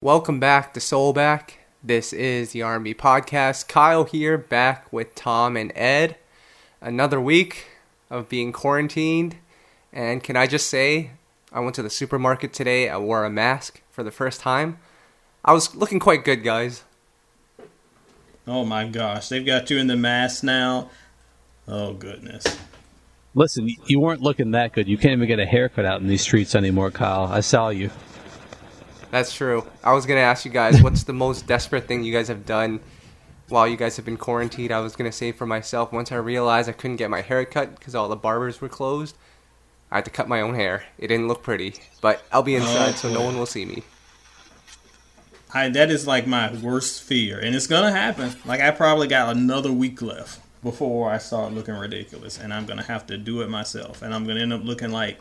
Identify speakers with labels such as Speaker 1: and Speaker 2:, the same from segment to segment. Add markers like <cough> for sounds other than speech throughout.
Speaker 1: Welcome back to Soulback. This is the R&B podcast. Kyle here, back with Tom and Ed. Another week of being quarantined, and can I just say, I went to the supermarket today. I wore a mask for the first time. I was looking quite good, guys.
Speaker 2: Oh my gosh, they've got you in the mask now. Oh goodness.
Speaker 3: Listen, you weren't looking that good. You can't even get a haircut out in these streets anymore, Kyle. I saw you.
Speaker 1: That's true. I was gonna ask you guys, what's the most desperate thing you guys have done while you guys have been quarantined? I was gonna say for myself, once I realized I couldn't get my hair cut because all the barbers were closed, I had to cut my own hair. It didn't look pretty, but I'll be inside, so no one will see me.
Speaker 2: I that is like my worst fear, and it's gonna happen. Like I probably got another week left before I start looking ridiculous, and I'm gonna have to do it myself, and I'm gonna end up looking like,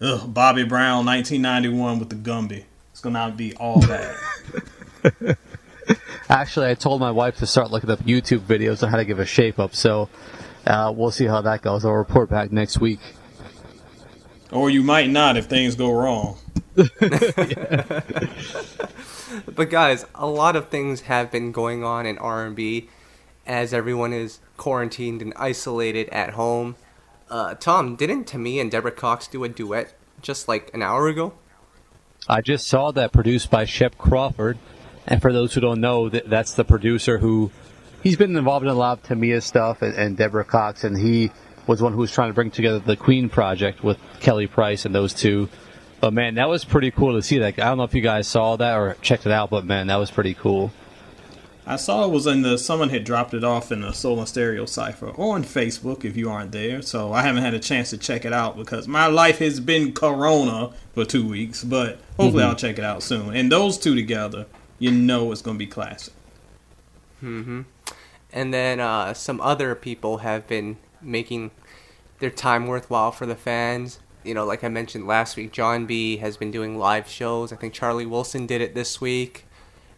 Speaker 2: ugh, Bobby Brown, 1991 with the Gumby. It's gonna be all bad. <laughs>
Speaker 3: Actually, I told my wife to start looking up YouTube videos on how to give a shape up, so uh, we'll see how that goes. I'll report back next week.
Speaker 2: or you might not if things go wrong. <laughs> <laughs>
Speaker 1: But guys, a lot of things have been going on in R&B as everyone is quarantined and isolated at home. Uh, Tom, didn't Tamia and Deborah Cox do a duet just like an hour ago?
Speaker 3: I just saw that produced by Shep Crawford, and for those who don't know, that's the producer who he's been involved in a lot of Tamia's stuff and, and Deborah Cox, and he was one who was trying to bring together the Queen project with Kelly Price and those two. But man, that was pretty cool to see that. I don't know if you guys saw that or checked it out, but man, that was pretty cool.
Speaker 2: I saw it was in the someone had dropped it off in the Soul and Stereo cipher on Facebook if you aren't there. So I haven't had a chance to check it out because my life has been corona for two weeks. But hopefully I'll check it out soon. And those two together, you know it's gonna be classic. Mm-hmm.
Speaker 1: And then uh, some other people have been making their time worthwhile for the fans. You know, like I mentioned last week, Jon B has been doing live shows. I think Charlie Wilson did it this week,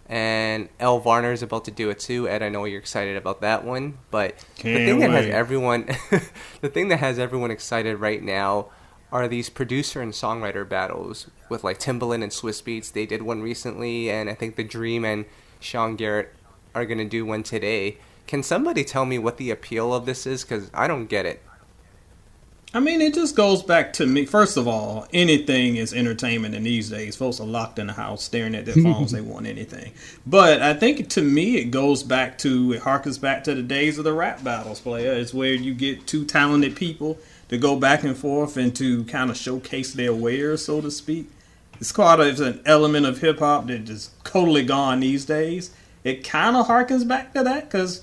Speaker 1: and Elle Varner is about to do it too. Ed, I know you're excited about that one, but the
Speaker 2: Can't
Speaker 1: thing that has everyone, <laughs> the thing that has everyone excited right now are these producer and songwriter battles with like Timbaland and Swizz Beatz. They did one recently, and I think The Dream and Sean Garrett are gonna do one today. Can somebody tell me what the appeal of this is? Because I don't get it.
Speaker 2: I mean, it just goes back to me. First of all, anything is entertainment in these days. Folks are locked in the house staring at their <laughs> phones. they want anything. But I think to me, it goes back to, it harkens back to the days of the rap battles, player. It's where you get two talented people to go back and forth and to kind of showcase their wares, so to speak. It's quite a, it's an element of hip hop that is totally gone these days. It kind of harkens back to that because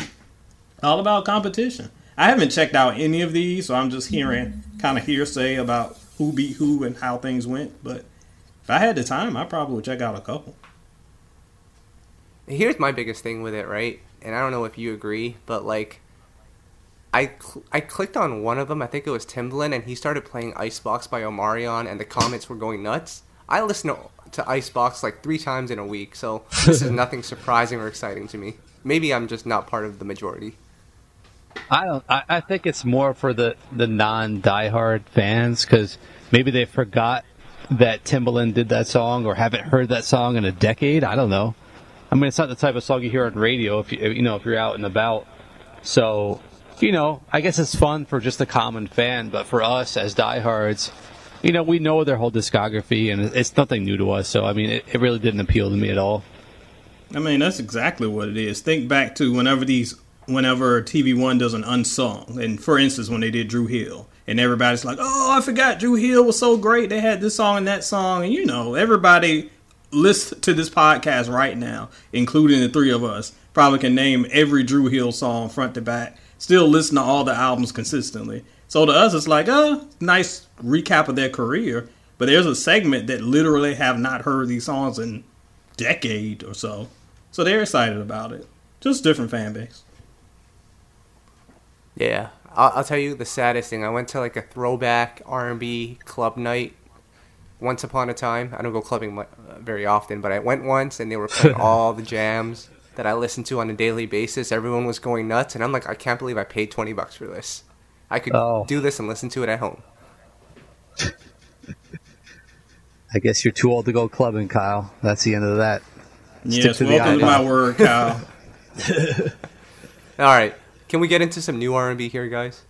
Speaker 2: all about competition. I haven't checked out any of these, so I'm just hearing kind of hearsay about who beat who and how things went. But if I had the time, I probably would check out a couple.
Speaker 1: Here's my biggest thing with it, right? And I don't know if you agree, but like, I cl- I clicked on one of them. I think it was Timbaland, and he started playing Icebox by Omarion, and the comments were going nuts. I listen to, to Icebox like three times in a week, so this is <laughs> nothing surprising or exciting to me. Maybe I'm just not part of the majority.
Speaker 3: I don't. I, I think it's more for the the non diehard fans because maybe they forgot that Timbaland did that song or haven't heard that song in a decade. I don't know. I mean, it's not the type of song you hear on radio if you you know if you're out and about. So, you know, I guess it's fun for just a common fan, but for us as diehards, you know, we know their whole discography and it's nothing new to us. So, I mean, it, it really didn't appeal to me at all.
Speaker 2: I mean, that's exactly what it is. Think back to whenever these, whenever TV One does an unsung, and for instance, when they did Dru Hill, and everybody's like, "Oh, I forgot Dru Hill was so great. They had this song and that song," and you know, everybody listen to this podcast right now, including the three of us, probably can name every Dru Hill song front to back. Still listen to all the albums consistently. So to us, it's like, "Oh, nice recap of their career. But there's a segment that literally have not heard these songs in decade or so. So they're excited about it. Just different fan base.
Speaker 1: Yeah, I'll, I'll tell you the saddest thing. I went to like a throwback R&B club night once upon a time. I don't go clubbing mu- uh, very often, but I went once and they were playing <laughs> all the jams that I listen to on a daily basis. Everyone was going nuts, and I'm like, I can't believe I paid 20 bucks for this. I could
Speaker 3: Oh.
Speaker 1: do this and listen to it at home. <laughs>
Speaker 3: I guess you're too old to go clubbing, Kyle. That's the end of that.
Speaker 2: Yes,
Speaker 3: to the
Speaker 2: welcome to my word, Kyle. <laughs>
Speaker 1: All right, can we get into some new R and B here, guys?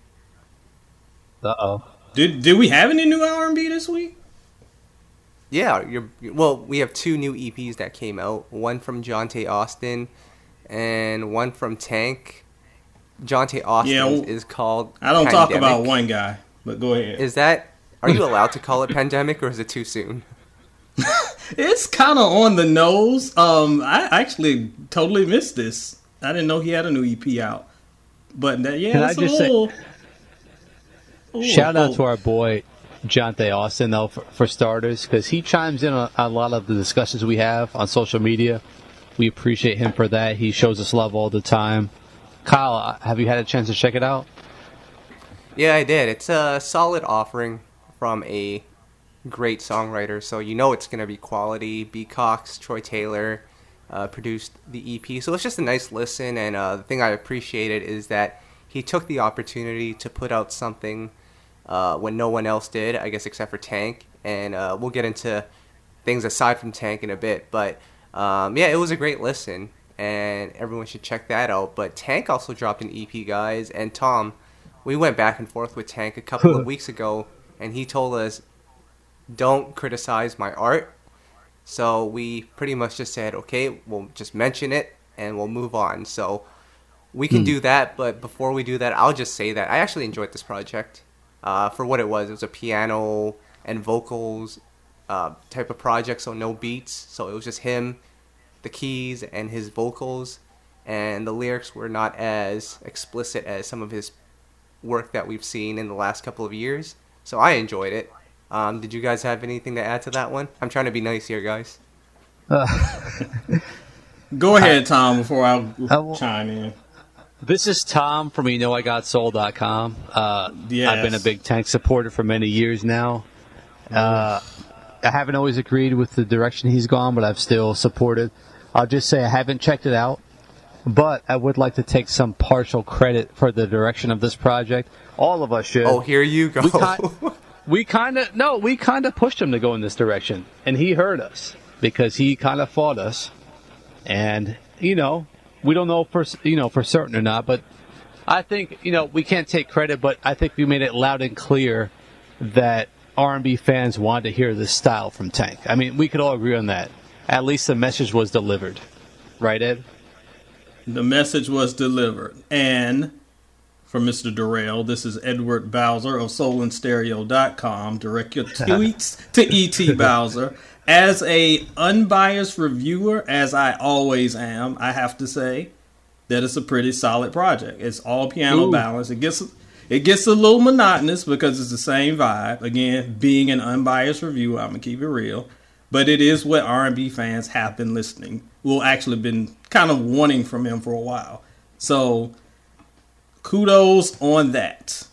Speaker 3: Uh oh.
Speaker 2: did did we have any new R and B this week?
Speaker 1: Yeah, you're well. We have two new EPs that came out. One from Johntá Austin, and one from Tank. Johntá Austin
Speaker 2: Yeah, well,
Speaker 1: is called.
Speaker 2: I don't talk about one guy, but go ahead.
Speaker 1: Is that? Are you <laughs> allowed to call it pandemic, or is it too soon? <laughs>
Speaker 2: It's kind of on the nose. Um, I actually totally missed this. I didn't know he had a new EP out. But that, yeah,
Speaker 3: Can I
Speaker 2: it's a
Speaker 3: just say-
Speaker 2: Ooh,
Speaker 3: Shout out
Speaker 2: oh,
Speaker 3: to our boy Johntá Austin, though, for, for starters, because he chimes in on a lot of the discussions we have on social media. We appreciate him for that. He shows us love all the time. Kyle, uh, have you had a chance to check it out?
Speaker 1: Yeah, I did. It's a solid offering from a great songwriter, so you know it's going to be quality. B. Cox, Troy Taylor uh, produced the EP, so it's just a nice listen. And uh, the thing I appreciated is that he took the opportunity to put out something uh, when no one else did, I guess, except for Tank. And uh, we'll get into things aside from Tank in a bit, but um, yeah, it was a great listen, and everyone should check that out. But Tank also dropped an EP, guys, and Tom we went back and forth with Tank a couple of <laughs> weeks ago, and he told us, "Don't criticize my art." So we pretty much just said, "Okay, we'll just mention it and we'll move on." So we can do that, but before we do that, I'll just say that I actually enjoyed this project uh, for what it was. It was a piano and vocals uh, type of project, so no beats. So it was just him, the keys, and his vocals, and the lyrics were not as explicit as some of his work that we've seen in the last couple of years. So I enjoyed it. Um, did you guys have anything to add to that one? I'm trying to be nice here, guys. <laughs>
Speaker 2: Go ahead, Tom, before I
Speaker 3: I will-
Speaker 2: chime in.
Speaker 3: This is Tom from you know I got soul.com. Uh,
Speaker 2: Yes.
Speaker 3: I've been a big Tank supporter for many years now. Uh, I haven't always agreed with the direction he's gone, but I've still supported. I'll just say I haven't checked it out, but I would like to take some partial credit for the direction of this project. All of us should.
Speaker 1: Oh, here you go.
Speaker 3: We kind, <laughs> we kind of no, we kind of pushed him to go in this direction, and he heard us because he kind of fought us, and you know, we don't know for you know for certain or not, but I think you know we can't take credit, but I think we made it loud and clear that R&B fans wanted to hear this style from Tank. I mean, we could all agree on that. At least the message was delivered, right, Ed?
Speaker 2: The message was delivered. And for Mr. Durrell, this is Edward Bowser of soulandstereo.com. Direct your tweets to E.T. Bowser. As a unbiased reviewer, as I always am, I have to say that it's a pretty solid project. It's all piano
Speaker 3: Ooh.
Speaker 2: balance. It gets it gets a little monotonous because it's the same vibe. Again, being an unbiased reviewer, I'm gonna keep it real. But it is what R&B fans have been listening. Well, actually, been kind of wanting from him for a while. So, kudos on that.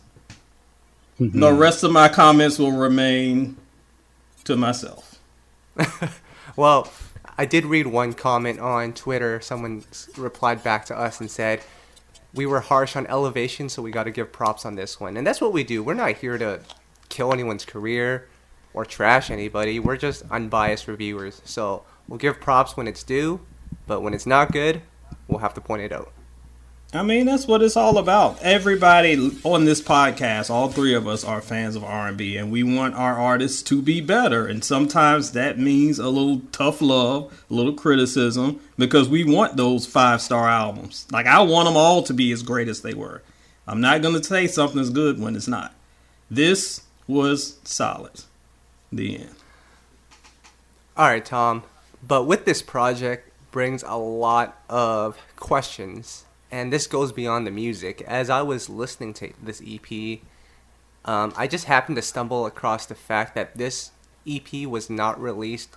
Speaker 2: Mm-hmm. The rest of my comments will remain to myself. <laughs>
Speaker 1: Well, I did read one comment on Twitter. Someone replied back to us and said, We were harsh on elevation, so we got to give props on this one. And that's what we do. We're not here to kill anyone's career or trash anybody. We're just unbiased reviewers. So we'll give props when it's due, but when it's not good, we'll have to point it out.
Speaker 2: I mean, that's what it's all about. Everybody on this podcast, all three of us are fans of R&B and we want our artists to be better. And sometimes that means a little tough love, a little criticism because we want those five-star albums. Like I want them all to be as great as they were. I'm not going to say something's good when it's not. This was solid. The end.
Speaker 1: All right, Tom. But with this project brings a lot of questions, and this goes beyond the music. As I was listening to this EP, um, I just happened to stumble across the fact that this EP was not released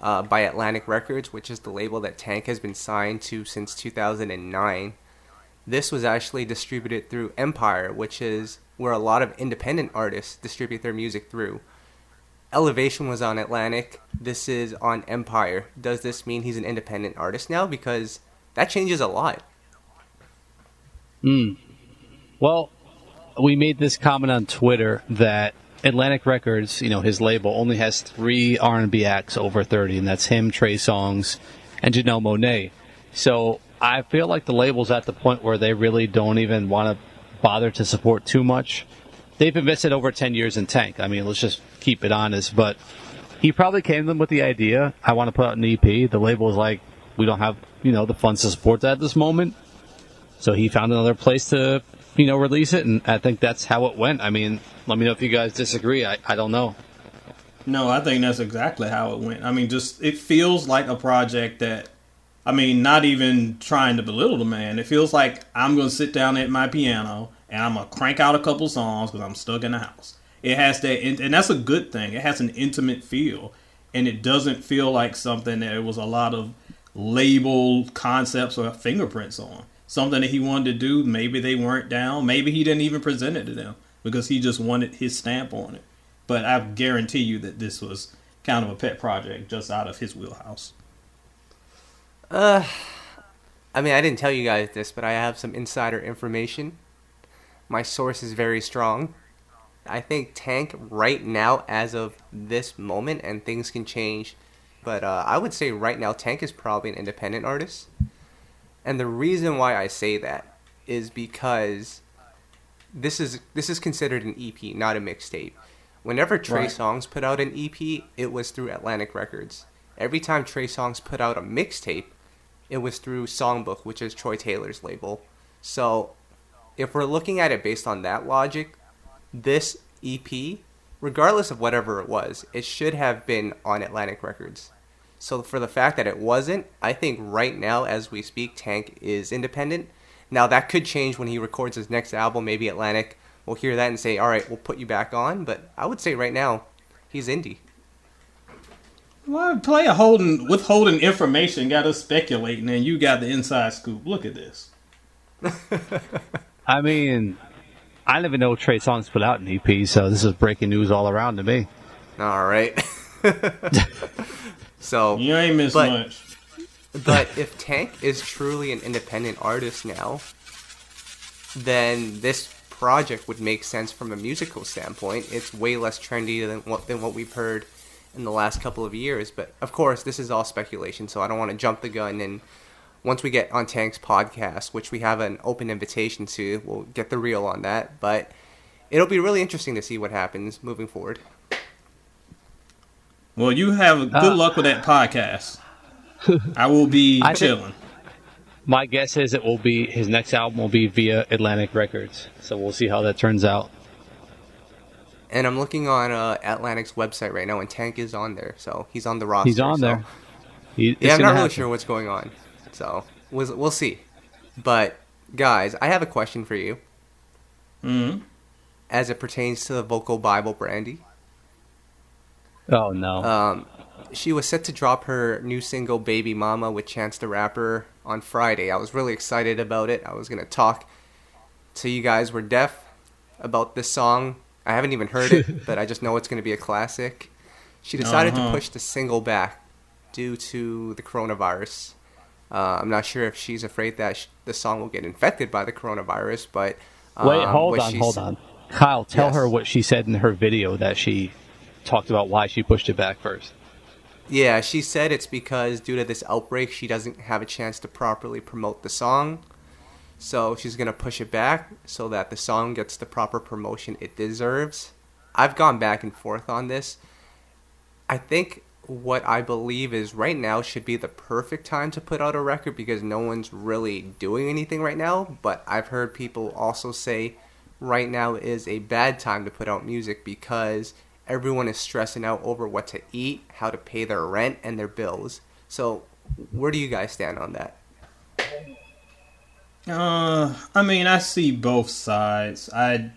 Speaker 1: uh, by Atlantic Records, which is the label that Tank has been signed to since 2009. This was actually distributed through Empire, which is where a lot of independent artists distribute their music through. Elevation was on Atlantic. This is on Empire. Does this mean he's an independent artist now? Because that changes a lot. Hmm.
Speaker 3: Well, we made this comment on Twitter that Atlantic Records, you know, his label only has three R&B acts over 30, and that's him, Trey Songz, and Janelle Monáe. So I feel like the label's at the point where they really don't even want to bother to support too much. They've invested over 10 years in Tank. I mean, let's just keep it honest. But he probably came to them with the idea, I want to put out an EP. The label was like, we don't have, you know, the funds to support that at this moment. So he found another place to, you know, release it. And I think that's how it went. I mean, let me know if you guys disagree. I, I don't know.
Speaker 2: No, I think that's exactly how it went. I mean, just it feels like a project that, I mean, not even trying to belittle the man. It feels like I'm going to sit down at my piano and I'm gonna crank out a couple songs because I'm stuck in the house. It has that, and that's a good thing. It has an intimate feel, and it doesn't feel like something that it was a lot of label concepts or fingerprints on. Something that he wanted to do, maybe they weren't down. Maybe he didn't even present it to them because he just wanted his stamp on it. But I guarantee you that this was kind of a pet project just out of his wheelhouse.
Speaker 1: Uh, I mean, I didn't tell you guys this, but I have some insider information my source is very strong. I think Tank right now, as of this moment, and things can change, but uh, I would say right now Tank is probably an independent artist. And the reason why I say that is because this is this is considered an EP, not a mixtape. Whenever Trey right. Songz put out an EP, it was through Atlantic Records. Every time Trey Songz put out a mixtape, it was through Songbook, which is Troy Taylor's label. So if we're looking at it based on that logic, this EP, regardless of whatever it was, it should have been on Atlantic Records. So for the fact that it wasn't, I think right now as we speak, Tank is independent. Now that could change when he records his next album. Maybe Atlantic will hear that and say, "All right, we'll put you back on." But I would say right now, he's indie.
Speaker 2: Well, play a holding withholding information got us speculating, and you got the inside scoop. Look at this. <laughs>
Speaker 3: I mean, I didn't even know Trey Songz put out an EP, so this is breaking news all around to me.
Speaker 1: All right. <laughs> <laughs> so
Speaker 2: you ain't missed but, much. <laughs>
Speaker 1: but if Tank is truly an independent artist now, then this project would make sense from a musical standpoint. It's way less trendy than what than what we've heard in the last couple of years. But of course, this is all speculation, so I don't want to jump the gun and once we get on Tank's podcast, which we have an open invitation to, we'll get the real on that. But it'll be really interesting to see what happens moving forward.
Speaker 2: Well, you have good uh, luck with that podcast. I will be <laughs> I chilling.
Speaker 3: My guess is it will be his next album will be via Atlantic Records, so we'll see how that turns out.
Speaker 1: And I'm looking on uh, Atlantic's website right now, and Tank is on there, so he's on the roster.
Speaker 3: He's on
Speaker 1: so.
Speaker 3: there.
Speaker 1: He, yeah, I'm not really sure what's going on. So we'll, we'll see. But guys, I have a question for you.
Speaker 2: hmm
Speaker 1: As it pertains to the vocal Bible Brandy.
Speaker 3: Oh no.
Speaker 1: Um, she was set to drop her new single "Baby Mama" with Chance the Rapper on Friday. I was really excited about it. I was gonna talk to you guys. Were deaf about this song. I haven't even heard it, <laughs> but I just know it's gonna be a classic. She decided uh-huh. to push the single back due to the coronavirus. Uh, I'm not sure if she's afraid that sh- the song will get infected by the coronavirus, but
Speaker 3: um, wait, hold on, hold on, Kyle, tell yes. her what she said in her video that she talked about why she pushed it back first.
Speaker 1: Yeah, she said it's because due to this outbreak, she doesn't have a chance to properly promote the song. So she's going to push it back so that the song gets the proper promotion it deserves. I've gone back and forth on this. I think what I believe is right now should be the perfect time to put out a record because no one's really doing anything right now. But I've heard people also say right now is a bad time to put out music because everyone is stressing out over what to eat, how to pay their rent, and their bills. So, where do you guys stand on that?
Speaker 2: Uh, I mean, I see both sides. I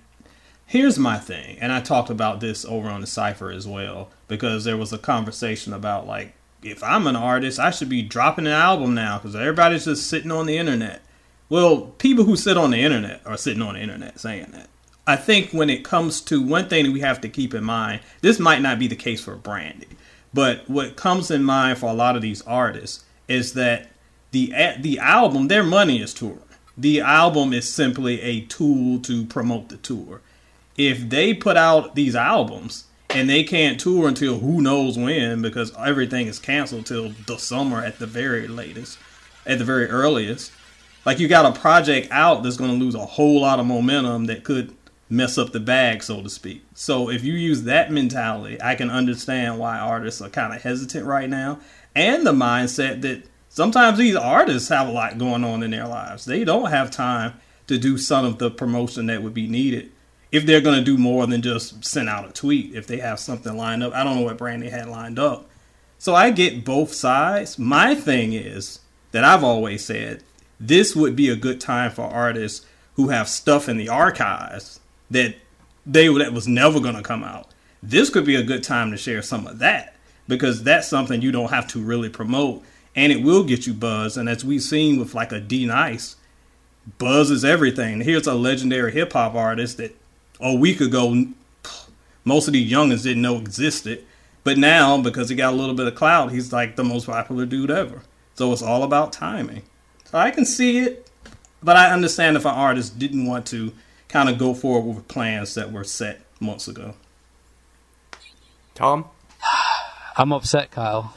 Speaker 2: here's my thing, and I talked about this over on the cipher as well because there was a conversation about like if I'm an artist, I should be dropping an album now because everybody's just sitting on the internet. Well, people who sit on the internet are sitting on the internet saying that. I think when it comes to one thing that we have to keep in mind, this might not be the case for Brandy, but what comes in mind for a lot of these artists is that the the album, their money is touring. The album is simply a tool to promote the tour if they put out these albums and they can't tour until who knows when because everything is canceled till the summer at the very latest, at the very earliest. Like you got a project out that's going to lose a whole lot of momentum that could mess up the bag, so to speak. So if you use that mentality, I can understand why artists are kind of hesitant right now, and the mindset that sometimes these artists have a lot going on in their lives. They don't have time to do some of the promotion that would be needed if they're going to do more than just send out a tweet. If they have something lined up, I don't know what brand they had lined up. So I get both sides. My thing is that I've always said this would be a good time for artists who have stuff in the archives that they that was never going to come out. This could be a good time to share some of that because that's something you don't have to really promote and it will get you buzz. And as we've seen with like a D Nice, buzz is everything. Here's a legendary hip hop artist that a week ago most of these youngins didn't know existed, but now because he got a little bit of clout, he's like the most popular dude ever. So it's all about timing. So I can see it, but I understand if an artist didn't want to kind of go forward with plans that were set months ago.
Speaker 1: Tom,
Speaker 3: I'm upset, Kyle.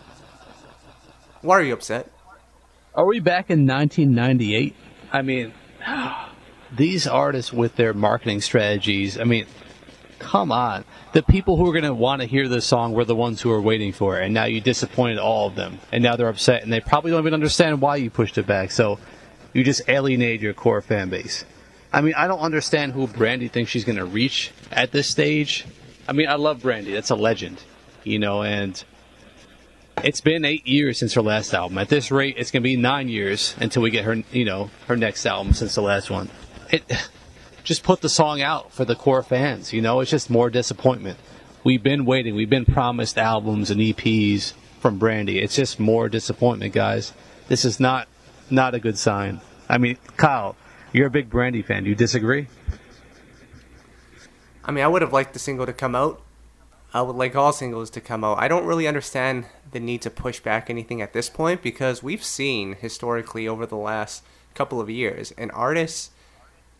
Speaker 1: why are you upset?
Speaker 3: Are we back in 1998? I mean, these artists with their marketing strategies. I mean, come on. The people who are going to want to hear this song were the ones who were waiting for it, and now you disappointed all of them, and now they're upset, and they probably don't even understand why you pushed it back. So you just alienated your core fan base. I mean, I don't understand who Brandy thinks she's going to reach at this stage. I mean, I love Brandy. That's a legend, you know, and it's been eight years since her last album. At this rate, it's going to be nine years until we get her, you know, her next album since the last one. It <sighs> just put the song out for the core fans. You know, it's just more disappointment. We've been waiting. We've been promised albums and EPs from Brandy. It's just more disappointment, guys. This is not not a good sign. I mean, Kyle, you're a big Brandy fan. Do you disagree?
Speaker 1: I mean, I would have liked the single to come out. I would like all singles to come out. I don't really understand the need to push back anything at this point because we've seen historically over the last couple of years an artist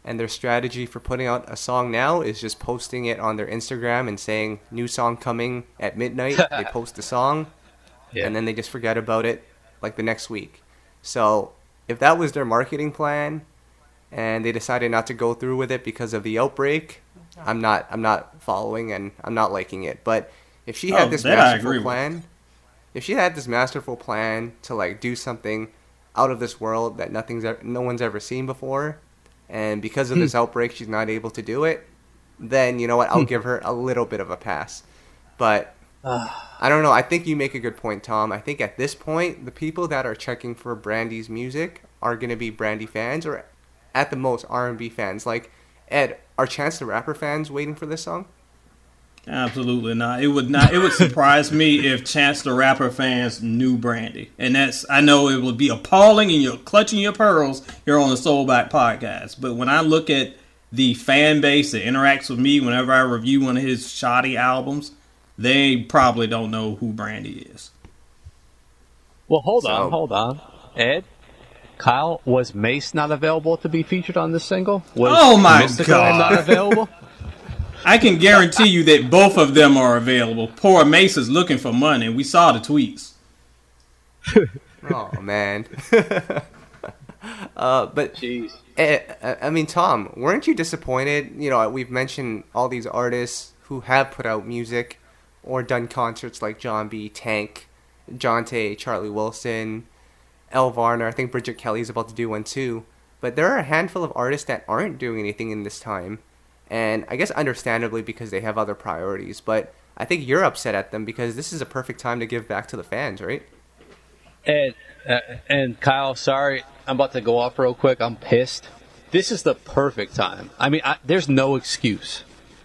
Speaker 1: and their strategy for putting out a song now is just posting it on their Instagram and saying new song coming at midnight. <laughs> they post the song
Speaker 3: Yeah.
Speaker 1: and then they just forget about it like the next week. So if that was their marketing plan and they decided not to go through with it because of the outbreak, oh. I'm not I'm not following and I'm not liking it. But if she had
Speaker 2: Oh,
Speaker 1: this
Speaker 2: that I
Speaker 1: masterful
Speaker 2: with.
Speaker 1: plan, if she had this masterful plan to like do something out of this world that nothing's ever, no one's ever seen before, and because of hmm. this outbreak she's not able to do it, then you know what I'll hmm. give her a little bit of a pass. But I don't know. I think you make a good point, Tom. I think at this point, the people that are checking for Brandy's music are going to be Brandy fans, or at the most R&B fans. Like Ed, are Chance the Rapper fans waiting for this song?
Speaker 2: Absolutely not. It would not. It would surprise me if Chance the Rapper fans knew Brandy, and that's. I know it would be appalling, and you're clutching your pearls here on the Soulback podcast. But when I look at the fan base that interacts with me whenever I review one of his shoddy albums, they probably don't know who Brandy is.
Speaker 3: Well, hold
Speaker 1: So-
Speaker 3: on, hold on. Ed, Kyle, was Mase not available to be featured on this single? Was
Speaker 2: Oh my
Speaker 3: Mystikal
Speaker 2: God.
Speaker 3: not available? <laughs>
Speaker 2: I can guarantee you that both of them are available. Poor Mase is looking for money. We saw the tweets. <laughs>
Speaker 1: Oh man. <laughs> uh, but
Speaker 3: Jeez.
Speaker 1: Eh, eh, I mean, Tom, weren't you disappointed? You know, we've mentioned all these artists who have put out music or done concerts like Jon B. Tank, Johntá, Charlie Wilson, Elle Varner. I think Bridget Kelly's about to do one too. But there are a handful of artists that aren't doing anything in this time. And I guess understandably because they have other priorities. But I think you're upset at them because this is a perfect time to give back to the fans, right?
Speaker 3: Ed uh, and Kyle, sorry, I'm about to go off real quick. I'm pissed. This is the perfect time. I mean, I, there's no excuse.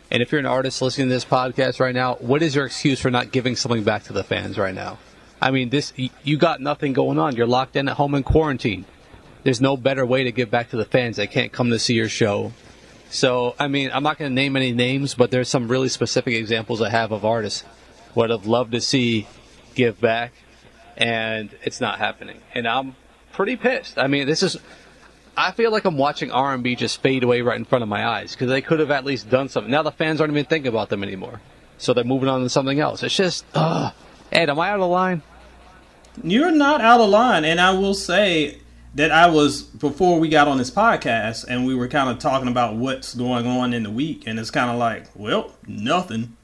Speaker 3: And if you're an artist listening to this podcast right now, what is your excuse for not giving something back to the fans right now? I mean, this you got nothing going on. You're locked in at home in quarantine. There's no better way to give back to the fans. They can't come to see your show. So, I mean, I'm not going to name any names, but there's some really specific examples I have of artists what I've loved to see give back, and it's not happening. And I'm pretty pissed. I mean, this is. I feel like I'm watching R&B just fade away right in front of my eyes because they could have at least done something. Now the fans aren't even thinking about them anymore. so they're moving on to something else. It's just, ugh. Ed, am I out of line?
Speaker 2: You're not out of line, and I will say that I was before we got on this podcast, and we were kind of talking about what's going on in the week, and it's kind of like, well, nothing.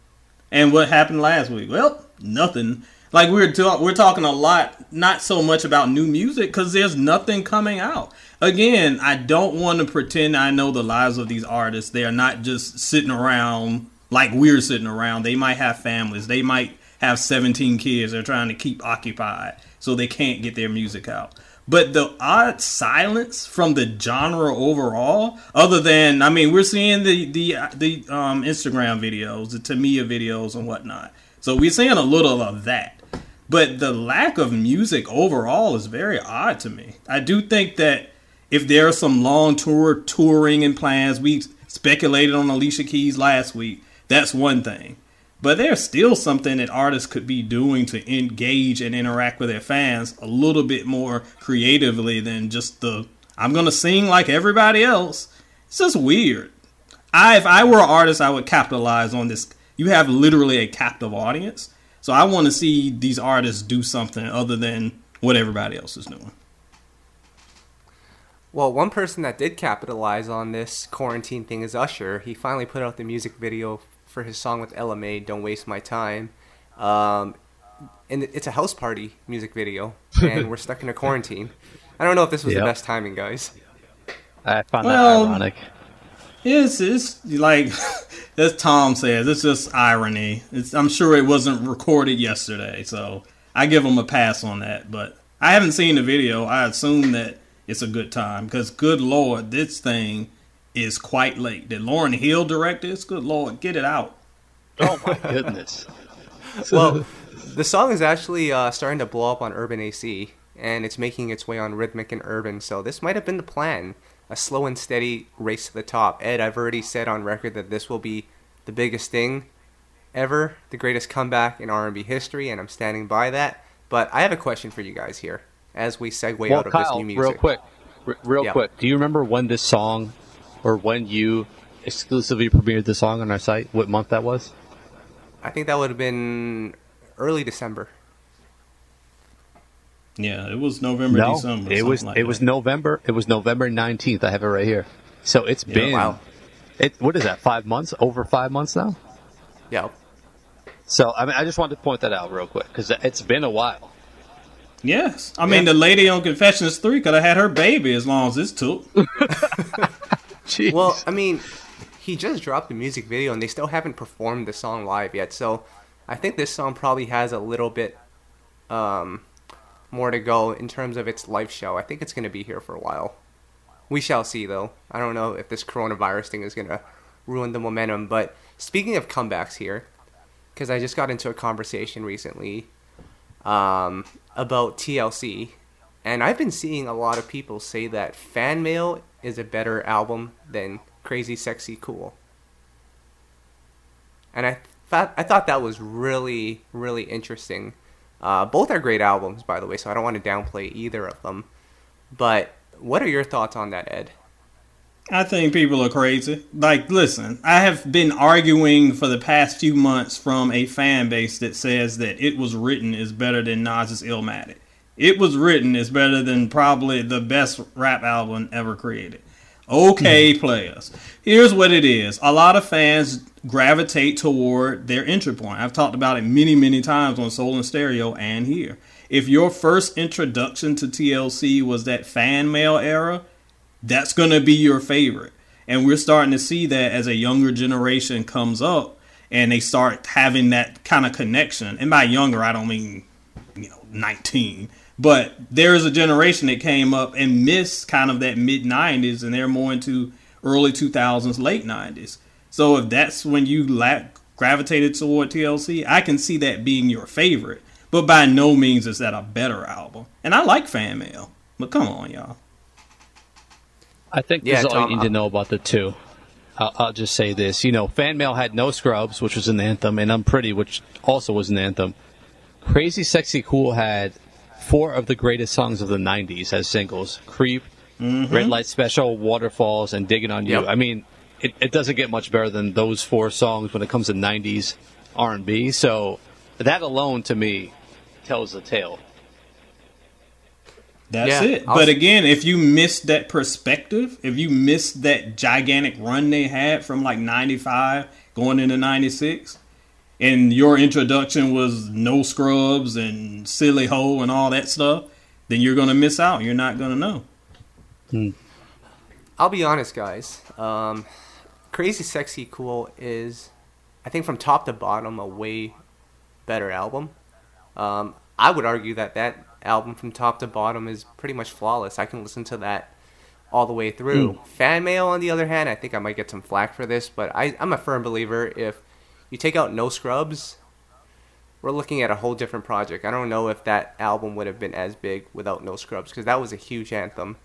Speaker 2: And what happened last week? Well, nothing. Like we're talk- we're talking a lot, not so much about new music because there's nothing coming out. Again, I don't want to pretend I know the lives of these artists. They are not just sitting around like we're sitting around. They might have families. They might have 17 kids they're trying to keep occupied, so they can't get their music out. But the odd silence from the genre overall, other than I mean, we're seeing the the the um, Instagram videos, the Tamia videos, and whatnot. So we're seeing a little of that. But the lack of music overall is very odd to me. I do think that if there are some long tour touring and plans, we speculated on Alicia Keys last week. That's one thing. But there's still something that artists could be doing to engage and interact with their fans a little bit more creatively than just the I'm gonna sing like everybody else. It's just weird. I if I were an artist, I would capitalize on this. You have literally a captive audience so I want to see these artists do something other than what everybody else is doing.
Speaker 1: Well, one person that did capitalize on this quarantine thing is Usher. He finally put out the music video for his song with Ella Mai, "Don't Waste My Time," um, and it's a house party music video, and we're stuck in a quarantine. I don't know if this was yep. the best timing, guys.
Speaker 3: I found well, that ironic.
Speaker 2: It's it's like <laughs> as Tom says, it's just irony. It's, I'm sure it wasn't recorded yesterday, so I give him a pass on that. But I haven't seen the video. I assume that it's a good time because, good lord, this thing is quite late. Did Lauryn Hill direct this? Good lord, get it out.
Speaker 3: Oh my goodness. <laughs>
Speaker 1: well, the song is actually uh, starting to blow up on Urban AC, and it's making its way on Rhythmic and Urban. So this might have been the plan a slow and steady race to the top. Ed, I've already said on record that this will be the biggest thing ever, the greatest comeback in R&B history, and I'm standing by that. But I have a question for you guys here as we segue
Speaker 3: well,
Speaker 1: out of
Speaker 3: Kyle,
Speaker 1: this new music.
Speaker 3: Real quick, r- real yeah. quick. Do you remember when this song, or when you exclusively premiered the song on our site? What month that was?
Speaker 1: I think that would have been early December.
Speaker 2: Yeah, it was November,
Speaker 3: no,
Speaker 2: December.
Speaker 3: It was
Speaker 2: like
Speaker 3: it
Speaker 2: that.
Speaker 3: was November. It was November nineteenth. I have it right here. So it's yeah, been wow. It what is that? Five months? Over five months now?
Speaker 1: Yeah.
Speaker 3: So I mean, I just wanted to point that out real quick because it's been a while.
Speaker 2: Yes, I mean the lady on Confessions Three could have had her baby as long as this took. <laughs>
Speaker 1: well, I mean, he just dropped the music video and they still haven't performed the song live yet. So I think this song probably has a little bit um, more to go in terms of its live show. I think it's going to be here for a while. We shall see, though. I don't know if this coronavirus thing is going to ruin the momentum. But speaking of comebacks here, because I just got into a conversation recently um, about TLC, and I've been seeing a lot of people say that Fan Mail is a better album than Crazy Sexy Cool. And I thought I thought that was really really interesting uh, both are great albums, by the way, so I don't want to downplay either of them. But what are your thoughts on that, Ed?
Speaker 2: I think people are crazy. Like, listen, I have been arguing for the past few months from a fan base that says that It Was Written is better than Nas's Illmatic. It Was Written is better than probably the best rap album ever created. Okay, mm-hmm. players. Here's what it is. A lot of fans gravitate toward their entry point. I've talked about it many, many times on Soul and Stereo and here. If your first introduction to TLC was that fan mail era, that's going to be your favorite. And we're starting to see that as a younger generation comes up and they start having that kind of connection. And by younger, I don't mean, you know, 19. But there is a generation that came up and missed kind of that mid 90s and they're more into early 2000s, late 90s. So if that's when you la- gravitated toward TLC, I can see that being your favorite. But by no means is that a better album. And I like fan mail. But come on, y'all.
Speaker 3: I think yeah, this is all you need to know about the two. I'll, I'll, just say this. You know, Fan Mail had No Scrubs, which was an anthem, and I'm Pretty, which also was an anthem. Crazy Sexy Cool had four of the greatest songs of the 90s as singles Creep, mm-hmm. Red Light Special, Waterfalls, and Digging on You. Yep. I mean, it, it doesn't get much better than those four songs when it comes to 90s R and B. So that alone to me tells the tale.
Speaker 2: That's
Speaker 1: Yeah,
Speaker 2: it.
Speaker 1: I'll-
Speaker 2: But again, if you miss that perspective, if you miss that gigantic run they had from like 95 going into 96, and your introduction was no scrubs and Silly Ho and all that stuff, then you're going to miss out. You're not going to know.
Speaker 1: I'll be honest, guys. Um, Crazy Sexy Cool is, I think, from top to bottom, a way better album. Um, I would argue that that album from top to bottom is pretty much flawless. I can listen to that all the way through. Fan mail, on the other hand, I think I might get some flack for this, but I, I'm a firm believer if you take out No Scrubs, we're looking at a whole different project. I don't know if that album would have been as big without No Scrubs because that was a huge anthem.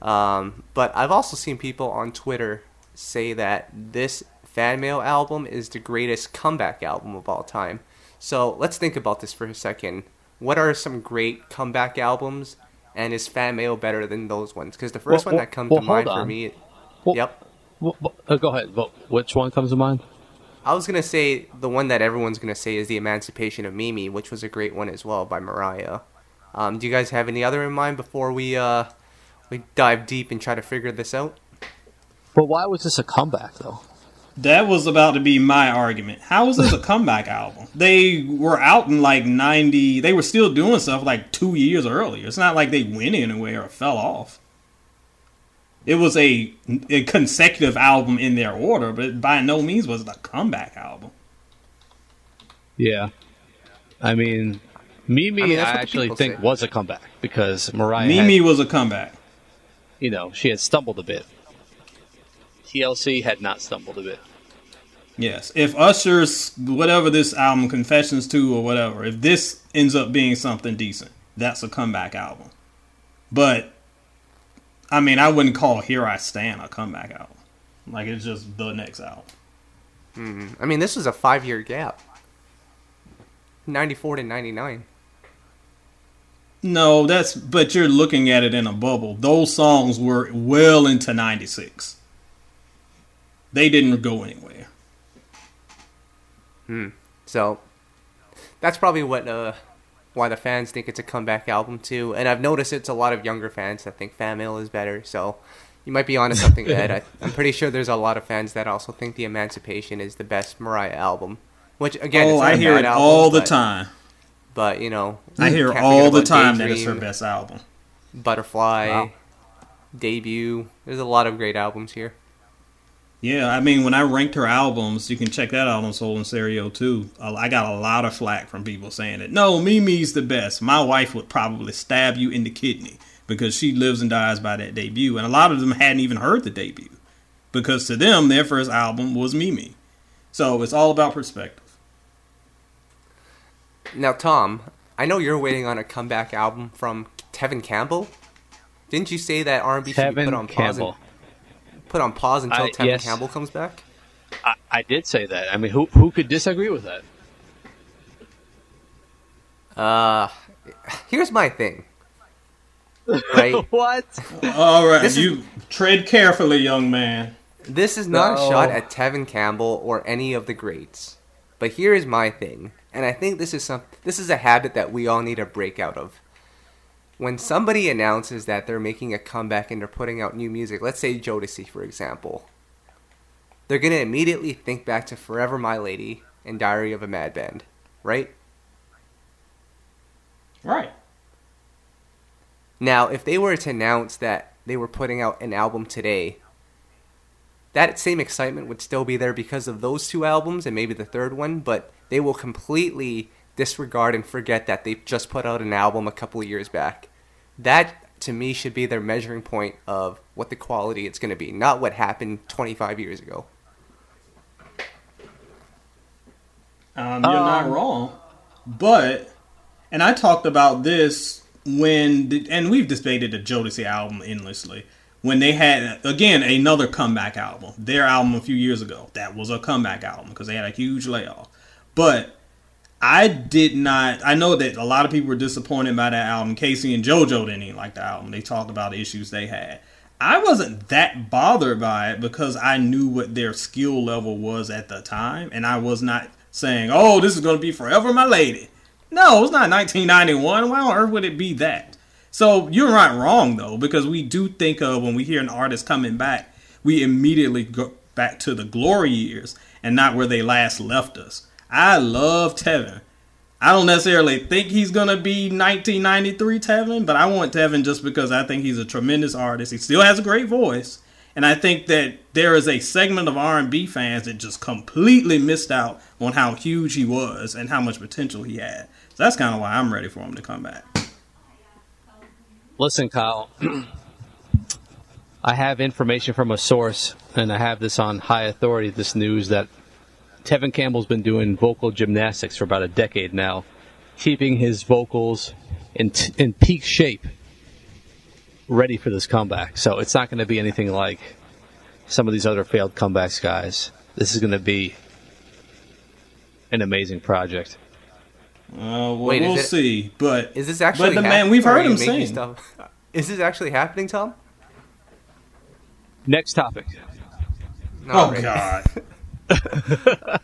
Speaker 1: Um, but I've also seen people on Twitter say that this fan mail album is the greatest comeback album of all time. So let's think about this for a second. What are some great comeback albums, and is fan mail better than those ones? Because the first
Speaker 3: Well,
Speaker 1: one that comes
Speaker 3: well,
Speaker 1: to mind for me,
Speaker 3: Well-
Speaker 1: yep.
Speaker 3: Uh, go ahead. Which one comes to mind?
Speaker 1: I was gonna say the one that everyone's gonna say is the Emancipation of Mimi, which was a great one as well by Mariah. Um, do you guys have any other in mind before we uh, we dive deep and try to figure this out?
Speaker 3: But why was this a comeback though?
Speaker 2: That was about to be my argument. How was this a <laughs> comeback album? They were out in like 90. They were still doing stuff like two years earlier. It's not like they went anywhere or fell off. It was a, a consecutive album in their order, but by no means was it a comeback album.
Speaker 3: Yeah, I mean, Mimi,
Speaker 1: I
Speaker 3: I,
Speaker 1: mean, that's what the
Speaker 3: actually think
Speaker 1: say.
Speaker 3: was a comeback because Mariah,
Speaker 2: Mimi
Speaker 3: had,
Speaker 2: was a comeback.
Speaker 3: you know, she had stumbled a bit. TLC had not stumbled a bit.
Speaker 2: Yes. If Usher's, whatever this album, Confessions 2 or whatever, if this ends up being something decent, that's a comeback album. But, I mean, I wouldn't call Here I Stand a comeback album. Like, it's just the next album.
Speaker 1: I mean, this was a five year gap. 94 to 99.
Speaker 2: No, that's, but you're looking at it in a bubble. Those songs were well into 96. They didn't go anywhere. Hmm.
Speaker 1: So that's probably what uh, why the fans think it's a comeback album too. And I've noticed it's a lot of younger fans that think Fan Mail is better. So you might be onto something, <laughs> Ed. I, I'm pretty sure there's a lot of fans that also think The Emancipation is the best Mariah album. Which again,
Speaker 2: oh,
Speaker 1: it's not
Speaker 2: I
Speaker 1: a
Speaker 2: hear
Speaker 1: bad
Speaker 2: it
Speaker 1: album,
Speaker 2: all the
Speaker 1: but-
Speaker 2: time.
Speaker 1: But you know,
Speaker 2: I hear all the
Speaker 1: about
Speaker 2: time that it's her best album.
Speaker 1: Butterfly,
Speaker 3: Wow.
Speaker 1: debut. There's a lot of great albums here.
Speaker 2: Yeah, I mean, when I ranked her albums, you can check that out on Soul and Stereo too. I got a lot of flack from people saying that no, Mimi's the best. My wife would probably stab you in the kidney because she lives and dies by that debut, and a lot of them hadn't even heard the debut because to them, their first album was Mimi. So it's all about perspective.
Speaker 1: Now, Tom, I know you're waiting on a comeback album from Tevin Campbell. Didn't you say that R&B should be put on
Speaker 3: Tevin
Speaker 1: pause?
Speaker 3: Campbell.
Speaker 1: And, put on pause until
Speaker 3: I-
Speaker 1: Tevin
Speaker 3: yes.
Speaker 1: Campbell comes back.
Speaker 3: I, I did say that. I mean, who who could disagree with that?
Speaker 1: Uh, here's my thing. Right, <laughs>
Speaker 3: what?
Speaker 2: All right,
Speaker 1: This is-
Speaker 2: you tread carefully, young man.
Speaker 1: this is not
Speaker 3: No.
Speaker 1: a shot at Tevin Campbell or any of the greats, but here is my thing, and I think this is some this is a habit that we all need to break out of. When somebody announces that they're making a comeback and they're putting out new music, let's say Jodeci, for example, they're gonna immediately think back to "Forever My Lady" and "Diary of a Mad Band," right?
Speaker 2: Right.
Speaker 1: Now, if they were to announce that they were putting out an album today, that same excitement would still be there because of those two albums and maybe the third one, but they will completely disregard and forget that they just put out an album a couple of years back. That, to me, should be their measuring point of what the quality it's going to be, not what happened 25 years ago.
Speaker 2: Um, you're not
Speaker 3: Um,
Speaker 2: wrong, but and I talked about this when the, and we've debated the Jodeci album endlessly. When they had again another comeback album, their album a few years ago, that was a comeback album because they had a huge layoff. But I did not. I know that a lot of people were disappointed by that album. K-Ci and JoJo didn't even like the album. They talked about the issues they had. I wasn't that bothered by it because I knew what their skill level was at the time, and I was not saying, "Oh, this is going to be forever, my lady." No, it's not 1991. Why on earth would it be that? So you're not wrong though, because we do think of when we hear an artist coming back, we immediately go back to the glory years and not where they last left us. I love Tevin. I don't necessarily think he's gonna be 1993 Tevin, but I want Tevin just because I think he's a tremendous artist. He still has a great voice, and I think that there is a segment of R&B fans that just completely missed out on how huge he was and how much potential he had. So that's kind of why I'm ready for him to come back.
Speaker 3: Listen, Kyle. <clears throat> I have information from a source, and I have this on high authority. This news that Tevin Campbell's been doing vocal gymnastics for about a decade now, keeping his vocals in t- in peak shape, ready for this comeback. So it's not going to be anything like some of these other failed comebacks, guys. This is going to be an amazing project.
Speaker 2: Uh, well,
Speaker 1: Wait,
Speaker 2: we'll
Speaker 1: it-
Speaker 2: see. But
Speaker 1: Is this actually?
Speaker 2: But the
Speaker 1: hap-
Speaker 2: man, we've heard him
Speaker 1: making
Speaker 2: sing.
Speaker 1: Stuff? <laughs> Is this actually happening, Tom?
Speaker 3: Next topic.
Speaker 1: No,
Speaker 2: Oh
Speaker 1: right.
Speaker 2: God! <laughs> <laughs>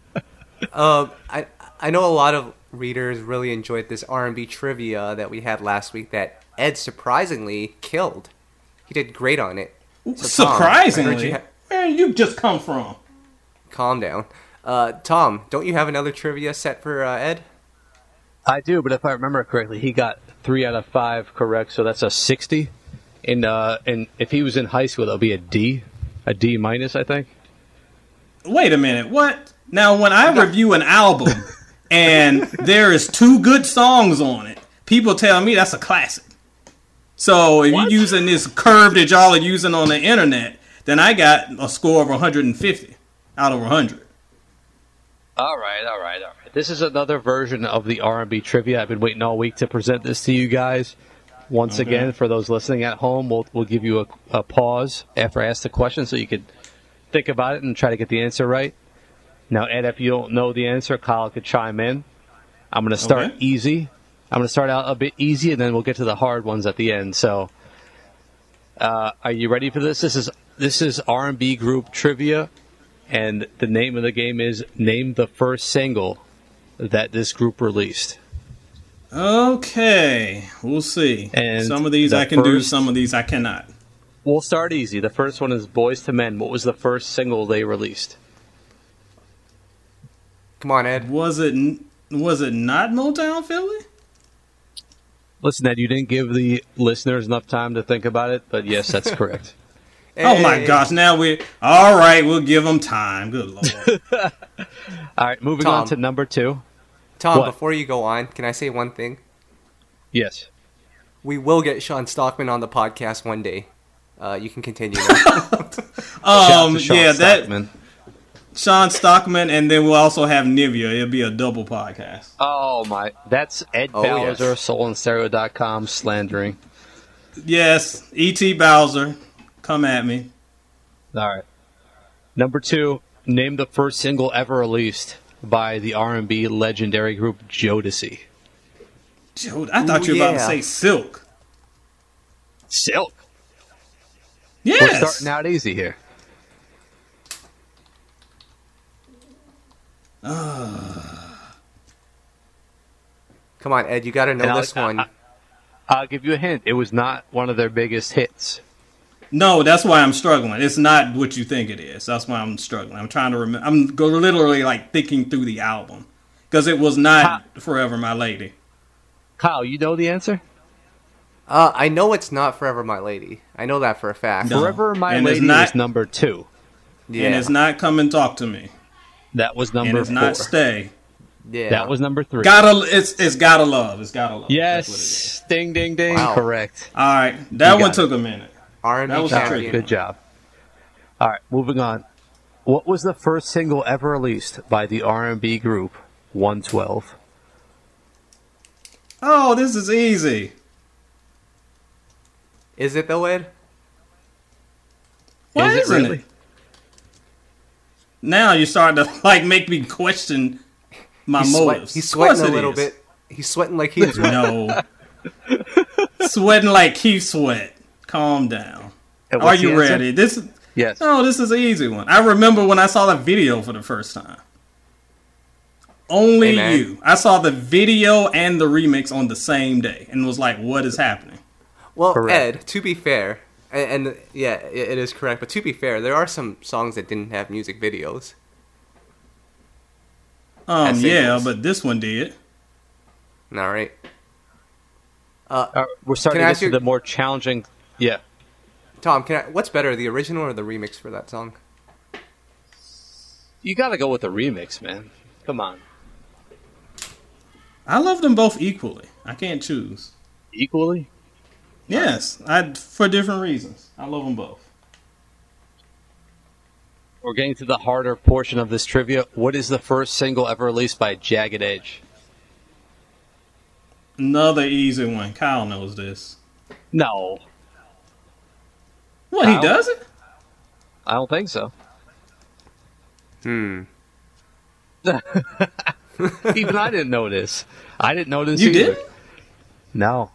Speaker 1: Um, I I know a lot of readers really enjoyed this R and B trivia that we had last week that Ed surprisingly killed. He did great on it. So, Tom,
Speaker 2: Surprisingly,
Speaker 1: you ha-
Speaker 2: where you just come from?
Speaker 1: calm down. Uh, Tom, don't you have another trivia set for uh, Ed?
Speaker 3: I do, but if I remember correctly, he got three out of five correct, so that's a sixty. And uh, and if he was in high school, that'll be a D, a D minus, I think.
Speaker 2: Wait a minute. What? Now, when I review an album <laughs> and there is two good songs on it, people tell me that's a classic. So if
Speaker 3: What?
Speaker 2: you're using this curve that y'all are using on the internet, then I got a score of 150 out of 100.
Speaker 3: All right, all right, all right. This is another version of the R&B trivia. I've been waiting all week to present this to you guys. Once
Speaker 2: Okay.
Speaker 3: again, for those listening at home, we'll we'll give you a, a pause after I ask the question so you could think about it and try to get the answer right. Now, Ed, if you don't know the answer, Kyle could chime in. I'm going to start
Speaker 2: Okay.
Speaker 3: easy. I'm going to start out a bit easy, and then we'll get to the hard ones at the end. So, uh, are you ready for this? This is this is R&B group trivia, and the name of the game is name the first single that this group released.
Speaker 2: Okay, we'll see.
Speaker 3: And
Speaker 2: some of these
Speaker 3: the
Speaker 2: I can do, some of these I cannot.
Speaker 3: We'll start easy. The first one is "Boyz II Men." What was the first single they released?
Speaker 1: Come on, Ed.
Speaker 2: Was it was it not Motown Philly?
Speaker 3: Listen, Ed, you didn't give the listeners enough time to think about it, but yes, that's <laughs> correct.
Speaker 2: Oh my gosh! Now we all right. We'll give them time. Good lord. <laughs>
Speaker 3: All right, moving on to number two.
Speaker 1: Tom,
Speaker 3: What?
Speaker 1: before you go on, can I say one thing?
Speaker 3: Yes.
Speaker 1: We will get Sean Stockman on the podcast one day. Uh, you can continue. now. <laughs>
Speaker 3: Shout
Speaker 2: um,
Speaker 3: to Sean
Speaker 2: yeah, that
Speaker 3: Stockman.
Speaker 2: Sean Stockman, and then we'll also have Nivea. It'll be a double podcast.
Speaker 3: Oh my, that's Ed
Speaker 1: Oh,
Speaker 3: Bowser,
Speaker 1: yes.
Speaker 3: soulandstereo.com slandering.
Speaker 2: Yes, E.T. Bowser, come at me.
Speaker 3: All right. Number two, name the first single ever released by the R&B legendary group Jodeci.
Speaker 2: Dude, I thought
Speaker 1: Ooh,
Speaker 2: you were about to say Silk.
Speaker 3: Silk.
Speaker 2: Yes.
Speaker 3: We're starting out easy here. Ah.
Speaker 1: Come on, Ed. You got to know
Speaker 3: And I'll-
Speaker 1: this one.
Speaker 3: I- I'll give you a hint. It was not one of their biggest hits.
Speaker 2: No, that's why I'm struggling. It's not what you think it is. That's why I'm struggling. I'm trying to remember. I'm go- literally like thinking through the album because it was not Forever My Lady.
Speaker 3: Kyle, you know the answer?
Speaker 1: Uh, I know it's not Forever My Lady. I know that for a fact.
Speaker 2: No.
Speaker 3: Forever My
Speaker 2: And it's
Speaker 3: Lady
Speaker 2: not-
Speaker 3: was number two.
Speaker 1: Yeah.
Speaker 2: And it's not Come and Talk to Me.
Speaker 3: That was number
Speaker 2: and it's
Speaker 3: four.
Speaker 2: not Stay.
Speaker 1: yeah.
Speaker 3: That was number three.
Speaker 2: Gotta it's it's gotta love. It's gotta love. That's what it is.
Speaker 3: yes. Ding, ding, ding.
Speaker 1: Wow.
Speaker 3: Correct.
Speaker 2: All right, that
Speaker 3: You
Speaker 2: one
Speaker 3: got
Speaker 2: took a minute.
Speaker 1: R&B
Speaker 2: that was
Speaker 3: All right,
Speaker 1: champion.
Speaker 3: good job. All right, moving on. What was the first single ever released by the R&B group 112?
Speaker 2: Oh, this is easy.
Speaker 1: Is it though, Ed?
Speaker 2: Why
Speaker 3: Is it
Speaker 2: isn't
Speaker 3: really?
Speaker 2: it? Now you're starting to <laughs> like make me question my
Speaker 1: He's, sweat-
Speaker 2: motives.
Speaker 1: he's sweating a little
Speaker 2: is.
Speaker 1: bit. He's sweating like he's
Speaker 2: No, sweating <laughs> like Keith Sweat. Calm down. Are
Speaker 3: what's the
Speaker 2: you
Speaker 3: answer?
Speaker 2: ready? This
Speaker 3: Yes.
Speaker 2: oh, this is an easy one. I remember when I saw the video for the first time. Only
Speaker 1: Hey,
Speaker 2: you. I saw the video and the remix on the same day and was like, what is happening?
Speaker 1: Well,
Speaker 3: Correct.
Speaker 1: Ed, to be fair, and, and yeah, i- it is correct. But to be fair, there are some songs that didn't have music videos.
Speaker 2: Um, yeah, but this one did.
Speaker 1: All right.
Speaker 3: Uh, we're starting to
Speaker 1: ask
Speaker 3: get to
Speaker 1: you-
Speaker 3: the more challenging. Yeah.
Speaker 1: Tom, can I, what's better, the original or the remix for that song?
Speaker 3: You got to go with the remix, man. Come on.
Speaker 2: I love them both equally. I can't choose.
Speaker 3: Equally?
Speaker 2: Yes, I for different reasons. I love them both.
Speaker 3: We're getting to the harder portion of this trivia. What is the first single ever released by Jagged Edge?
Speaker 2: Another easy one. Kyle knows this.
Speaker 3: No,
Speaker 2: What he
Speaker 3: Kyle?
Speaker 2: does it?
Speaker 3: I don't think so.
Speaker 1: Hmm. <laughs>
Speaker 3: Even I didn't know this. I didn't know this
Speaker 2: You
Speaker 3: either.
Speaker 2: did?
Speaker 3: No.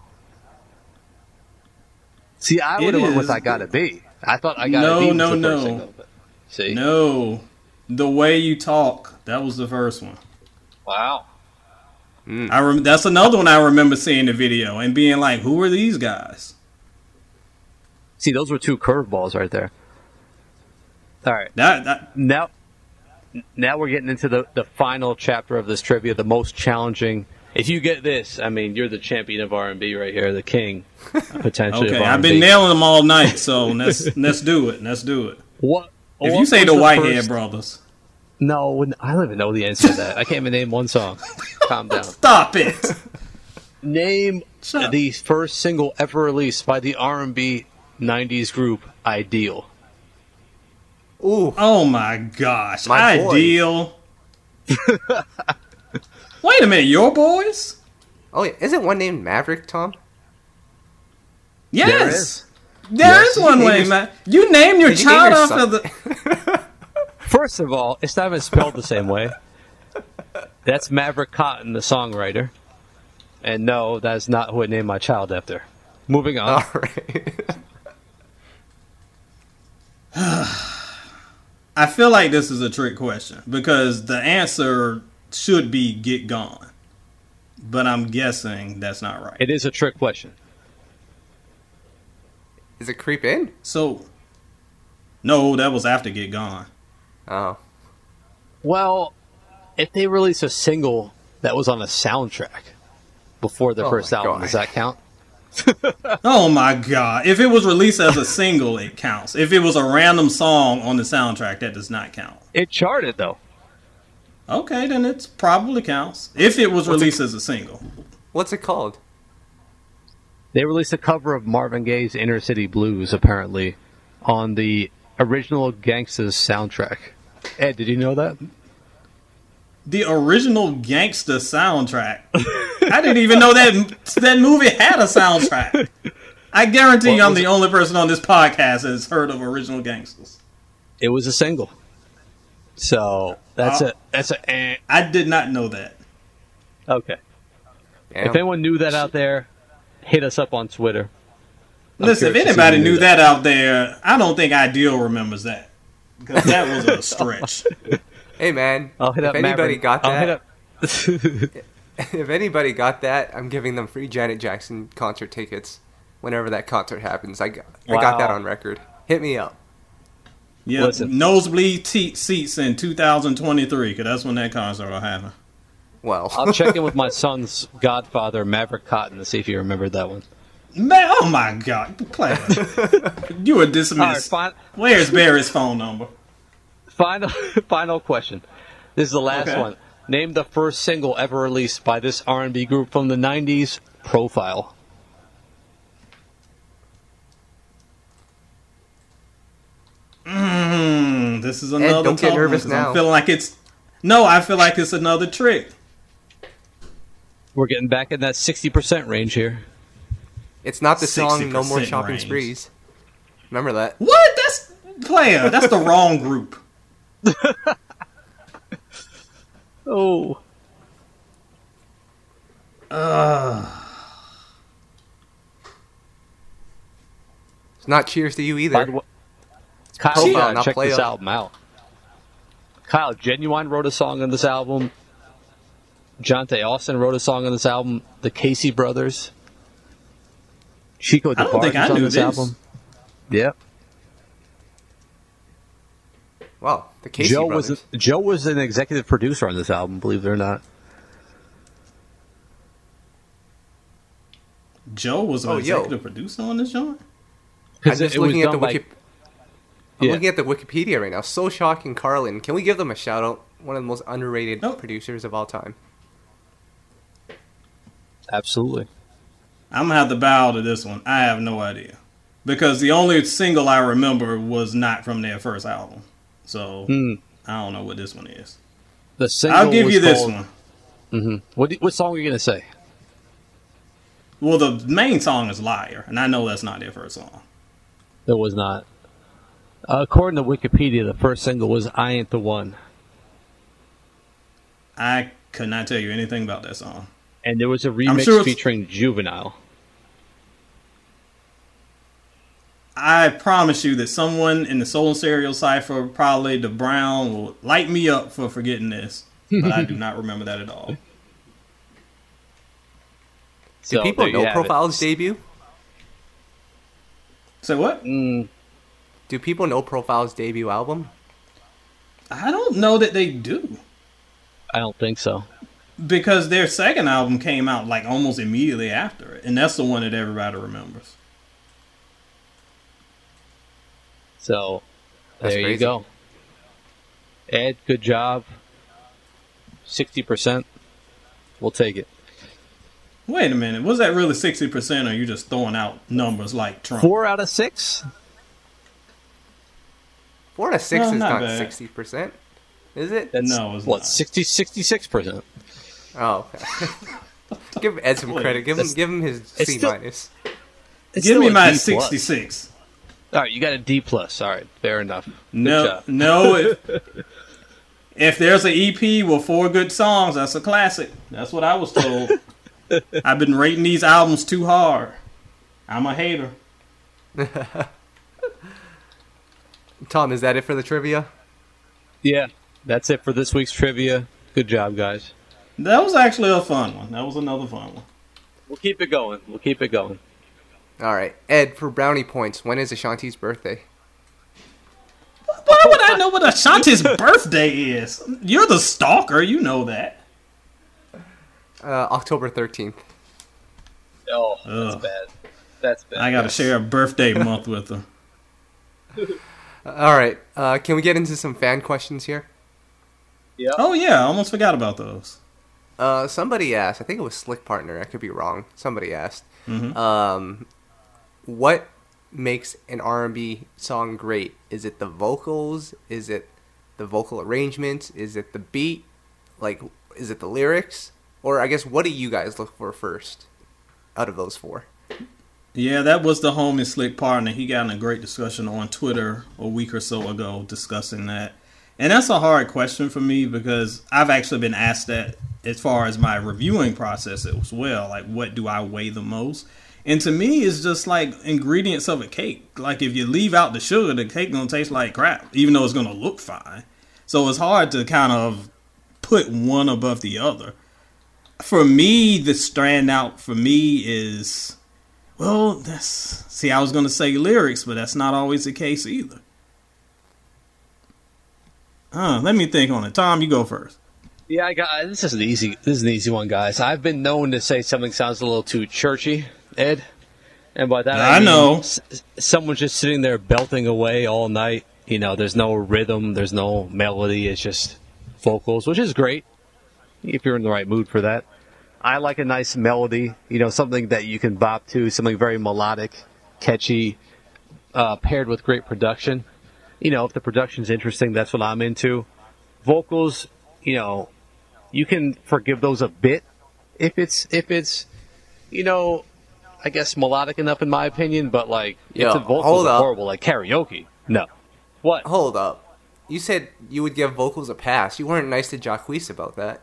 Speaker 3: See, I
Speaker 2: It
Speaker 3: would have went with "I Gotta Be." I thought "I Gotta
Speaker 2: No,
Speaker 3: Be" was
Speaker 2: no,
Speaker 3: the first
Speaker 2: no.
Speaker 3: single. But, see,
Speaker 2: No, the way you talk. That was the first one.
Speaker 3: wow. Hmm.
Speaker 2: I rem- that's another one I remember seeing the video and being like, "Who are these guys?"
Speaker 3: See, those were two curveballs right there. All right,
Speaker 2: That, that
Speaker 3: now, now we're getting into the the final chapter of this trivia, the most challenging. If you get this, I mean, you're the champion of R and B right here, the king <laughs> potentially.
Speaker 2: okay. I've been nailing them all night, so let's <laughs> let's do it. Let's do it.
Speaker 3: What?
Speaker 2: If
Speaker 3: what
Speaker 2: you say the Whitehead
Speaker 3: first-
Speaker 2: Brothers,
Speaker 3: No, I don't even know the answer to that. I can't even name one song. Calm down. <laughs>
Speaker 2: stop it.
Speaker 3: Name the first single ever released by the R&B '90s group Ideal.
Speaker 1: Ooh.
Speaker 2: Oh my gosh,
Speaker 1: My
Speaker 2: ideal. Wait a minute, your boys?
Speaker 1: Oh, yeah. Isn't one named Maverick, Tom?
Speaker 2: Yes.
Speaker 3: There is,
Speaker 2: There
Speaker 3: Yes.
Speaker 2: is one
Speaker 1: Did you
Speaker 2: way,
Speaker 1: your-
Speaker 2: man. You name your
Speaker 1: Did you name
Speaker 2: child
Speaker 1: your
Speaker 2: off
Speaker 1: son-
Speaker 2: the. <laughs>
Speaker 3: First of all, it's not even spelled the same way. That's Maverick Cotton, the songwriter. And no, that is not who I named my child after. Moving on.
Speaker 1: All right. <sighs>
Speaker 2: I feel like this is a trick question because the answer should be get gone. But I'm guessing that's not right.
Speaker 3: It is a trick question.
Speaker 1: Is it creep in?
Speaker 2: So, no, that was after get gone.
Speaker 1: Oh.
Speaker 3: Well, if they release a single that was on a soundtrack before their
Speaker 1: Oh
Speaker 3: first album,
Speaker 1: God.
Speaker 3: does that count? <laughs> <laughs>
Speaker 2: Oh my god. If it was released as a single, it counts. If it was a random song on the soundtrack, that does not count.
Speaker 3: It charted though.
Speaker 2: Okay, then it probably counts. If it was
Speaker 1: What's it-
Speaker 2: released as a single.
Speaker 1: What's it called?
Speaker 3: They released a cover of Marvin Gaye's Inner City Blues, apparently, on the original Gangstas soundtrack. Ed, did you know that?
Speaker 2: The original gangsta soundtrack. I didn't even know that that movie had a soundtrack. I guarantee
Speaker 3: What
Speaker 2: you I'm the
Speaker 3: it?
Speaker 2: only person on this podcast that has heard of original gangsters.
Speaker 3: It was a single. So that's
Speaker 2: Oh.
Speaker 3: a that's a eh.
Speaker 2: I did not know that.
Speaker 3: okay.
Speaker 1: Damn.
Speaker 3: If anyone knew that out there, hit us up on Twitter. I'm
Speaker 2: Listen, if
Speaker 3: curious to see
Speaker 2: anybody knew that out there, I don't think Ideal remembers that. Because that was a stretch. <laughs>
Speaker 1: Hey, man.
Speaker 3: I'll hit
Speaker 1: if
Speaker 3: up
Speaker 1: anybody
Speaker 3: Maverick.
Speaker 1: got
Speaker 3: I'll
Speaker 1: that,
Speaker 3: hit up. <laughs>
Speaker 1: if anybody got that, I'm giving them free Janet Jackson concert tickets whenever that concert happens. I got, I got that on record. Hit me up.
Speaker 2: Yeah,
Speaker 3: Listen.
Speaker 2: nosebleed te- seats in 2023, because that's when that concert will happen.
Speaker 1: Well, <laughs>
Speaker 3: I'll check in with my son's godfather, Maverick Cotton, to see if he remembered that one.
Speaker 2: Man, oh my God, player. <laughs> you were
Speaker 3: All right,
Speaker 2: dismissed.
Speaker 3: fine.
Speaker 2: Where's Barry's phone number?
Speaker 3: Final, <laughs> final question. This is the last
Speaker 2: Okay.
Speaker 3: one. Name the first single ever released by this R&B group from the '90s. Profile.
Speaker 2: Mm, this is another
Speaker 1: don't get
Speaker 2: tough one,
Speaker 1: nervous
Speaker 2: 'cause
Speaker 1: now.
Speaker 2: I'm feeling like it's no. I feel like it's another trick.
Speaker 3: We're getting back in that 60% range here.
Speaker 1: it's not the song "No More Shopping
Speaker 2: range.
Speaker 1: Sprees." Remember that?
Speaker 2: What? That's player. That's the wrong group. <laughs>
Speaker 3: Oh,
Speaker 1: It's not "Cheers to You"
Speaker 3: by
Speaker 1: either.
Speaker 3: the way, Kyle,
Speaker 1: Profile,
Speaker 3: you check this
Speaker 1: up.
Speaker 3: album out. Kyle, Ginuwine wrote a song on this album. Johntá Austin wrote a song on this album. The K-Ci Brothers. Chico
Speaker 2: I don't think
Speaker 3: DeBarge is on
Speaker 2: knew
Speaker 3: this,
Speaker 2: this.
Speaker 3: album. Yep.
Speaker 1: Wow, the K-Ci
Speaker 3: Joe
Speaker 1: brothers.
Speaker 3: was Joe was an executive producer on this album. Believe it or not.
Speaker 2: Joe was an
Speaker 1: Oh, yo.
Speaker 2: executive producer on this joint.
Speaker 1: I'm just
Speaker 3: it, was
Speaker 1: looking at the
Speaker 3: done by
Speaker 1: Wiki- I'm
Speaker 3: Yeah.
Speaker 1: looking at the Wikipedia right now. So shocking, Carlin. Can we give them a shout out? One of the most underrated
Speaker 2: Nope.
Speaker 1: producers of all time.
Speaker 3: absolutely.
Speaker 2: I'm gonna have to bow to this one. I have no idea because the only single I remember was not from their first album. So
Speaker 3: Hmm.
Speaker 2: I don't know what this one is.
Speaker 3: The single
Speaker 2: I'll give
Speaker 3: was
Speaker 2: you this
Speaker 3: called-
Speaker 2: one.
Speaker 3: Mhm. What what song are you gonna say?
Speaker 2: Well, the main song is "Liar," and I know that's not their first song.
Speaker 3: It was not. Uh, according to Wikipedia, the first single was "I Ain't the One,"
Speaker 2: I could not tell you anything about that song.
Speaker 3: and there was a remix
Speaker 2: sure
Speaker 3: featuring Juvenile.
Speaker 2: I promise you that someone in the Soul and Stereo cipher, probably the Brown, will light me up for forgetting this, but I do not remember that at all.
Speaker 1: Do
Speaker 3: So,
Speaker 1: people know
Speaker 3: have it.
Speaker 1: Profile's debut?
Speaker 2: Say what?
Speaker 3: Mm,
Speaker 1: Do people know Profile's debut album?
Speaker 2: I don't know that they do.
Speaker 3: I don't think so.
Speaker 2: Because their second album came out like almost immediately after it, and that's the one that everybody remembers.
Speaker 3: So
Speaker 1: That's
Speaker 3: there you go. Ed, good job. Sixty percent. We'll take it.
Speaker 2: Wait a minute, was that really sixty percent, or are you just throwing out numbers like Trump?
Speaker 3: Four out of six.
Speaker 1: Four out of six
Speaker 2: No,
Speaker 1: is
Speaker 2: not
Speaker 1: not sixty percent, is it?
Speaker 3: That's
Speaker 2: No, it's
Speaker 3: what
Speaker 2: not.
Speaker 3: 66 percent.
Speaker 1: Oh, okay. <laughs> give Ed some credit. Give him, give him his
Speaker 3: it's
Speaker 1: C
Speaker 3: still-
Speaker 1: minus.
Speaker 2: Give me my sixty-six.
Speaker 3: All right, you got a D plus. All right, fair enough. Good
Speaker 2: No,
Speaker 3: job.
Speaker 2: no. If, <laughs> if there's an EP with four good songs, that's a classic. That's what I was told. <laughs> I've been rating these albums too hard. I'm a hater.
Speaker 1: Tom, is that it for the trivia?
Speaker 3: Yeah, that's it for this week's trivia. Good job, guys.
Speaker 2: That was actually a fun one. That was another fun one.
Speaker 3: We'll keep it going. We'll keep it going.
Speaker 1: All right, Ed, for brownie points, when is Ashanti's birthday?
Speaker 2: Why would I know what Ashanti's birthday is? You're the stalker. You know that.
Speaker 1: Uh, October thirteenth.
Speaker 3: Oh,
Speaker 2: Ugh.
Speaker 3: that's bad. That's bad.
Speaker 2: I got to share a birthday month with her. <laughs>
Speaker 1: All right, uh, can we get into some fan questions here?
Speaker 3: Yeah.
Speaker 2: Oh yeah, I almost forgot about those.
Speaker 1: Uh, somebody asked. I think it was Slick Partner. I could be wrong. Somebody asked.
Speaker 2: Mhm.
Speaker 1: Um, what makes an R&B song great? Is it the vocals? Is it the vocal arrangements? Is it the beat? Like, is it the lyrics? Or I guess, what do you guys look for first out of those four?
Speaker 2: Yeah, that was the homie Slick Partner. He got in a great discussion on Twitter a week or so ago discussing that. And that's a hard question for me because I've actually been asked that as far as my reviewing process as well. Like, what do I weigh the most? And to me, it's just like ingredients of a cake. Like, if you leave out the sugar, the cake gonna taste like crap, even though it's gonna look fine. So it's hard to kind of put one above the other. For me, the stand out for me is well, that's see. I was going to say lyrics, but that's not always the case either. Uh, let me think on it. Tom, you go first.
Speaker 3: Yeah, I got this is an easy this is an easy one, guys. I've been known to say something sounds a little too churchy, Ed, and by that I,
Speaker 2: I
Speaker 3: mean
Speaker 2: know.
Speaker 3: s- someone's just sitting there belting away all night. You know, there's no rhythm, there's no melody. It's just vocals, which is great if you're in the right mood for that. I like a nice melody, you know, something that you can bop to, something very melodic, catchy, uh, paired with great production. You know, if the production's interesting, that's what I'm into. Vocals, you know, you can forgive those a bit if it's if it's you know I guess melodic enough in my opinion, but like
Speaker 1: Yo,
Speaker 3: if the vocals
Speaker 1: hold
Speaker 3: are
Speaker 1: up.
Speaker 3: horrible like karaoke. No. What?
Speaker 1: Hold up. You said you would give vocals a pass. You weren't nice to Jacquees about that.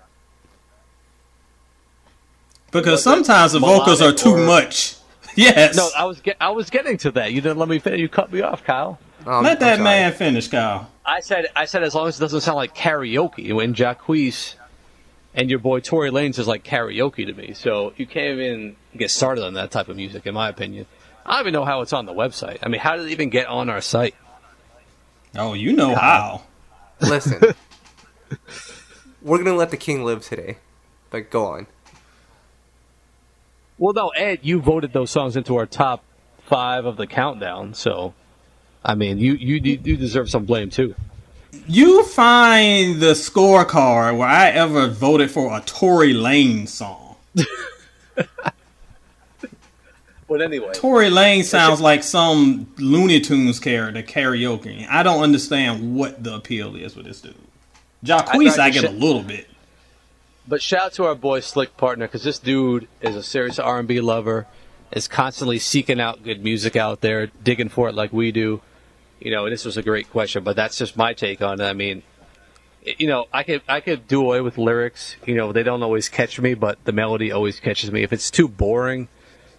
Speaker 2: Because sometimes the vocals are too
Speaker 3: or-
Speaker 2: much. <laughs> Yes.
Speaker 3: No, I was get, I was getting to that. You didn't let me finish. You cut me off, Kyle.
Speaker 1: Um,
Speaker 2: Let that man finish, Kyle.
Speaker 3: I said I said as long as it doesn't sound like karaoke when Jacquees and your boy Tory Lanez is like karaoke to me. So you can't even get started on that type of music, in my opinion. I don't even know how it's on the website. I mean, how did it even get on our site?
Speaker 2: Oh, you know how.
Speaker 1: Listen, <laughs> we're gonna let the king live today, but go on.
Speaker 3: Well, no, Ed, you voted those songs into our top five of the countdown, so I mean, you you you deserve some blame too.
Speaker 2: You find the scorecard where I ever voted for a Tory Lanez song. <laughs>
Speaker 3: But anyway,
Speaker 2: Tory Lanez sounds like some Looney Tunes character karaoke. I don't understand what the appeal is with this dude. Jacquees, I,
Speaker 3: I
Speaker 2: get
Speaker 3: should-
Speaker 2: a little bit.
Speaker 3: But shout out to our boy Slick Partner because this dude is a serious R&B lover, is constantly seeking out good music out there, digging for it like we do. You know, this was a great question, but that's just my take on it. I mean, you know, I could I could do away with lyrics. You know, they don't always catch me, but the melody always catches me. If it's too boring,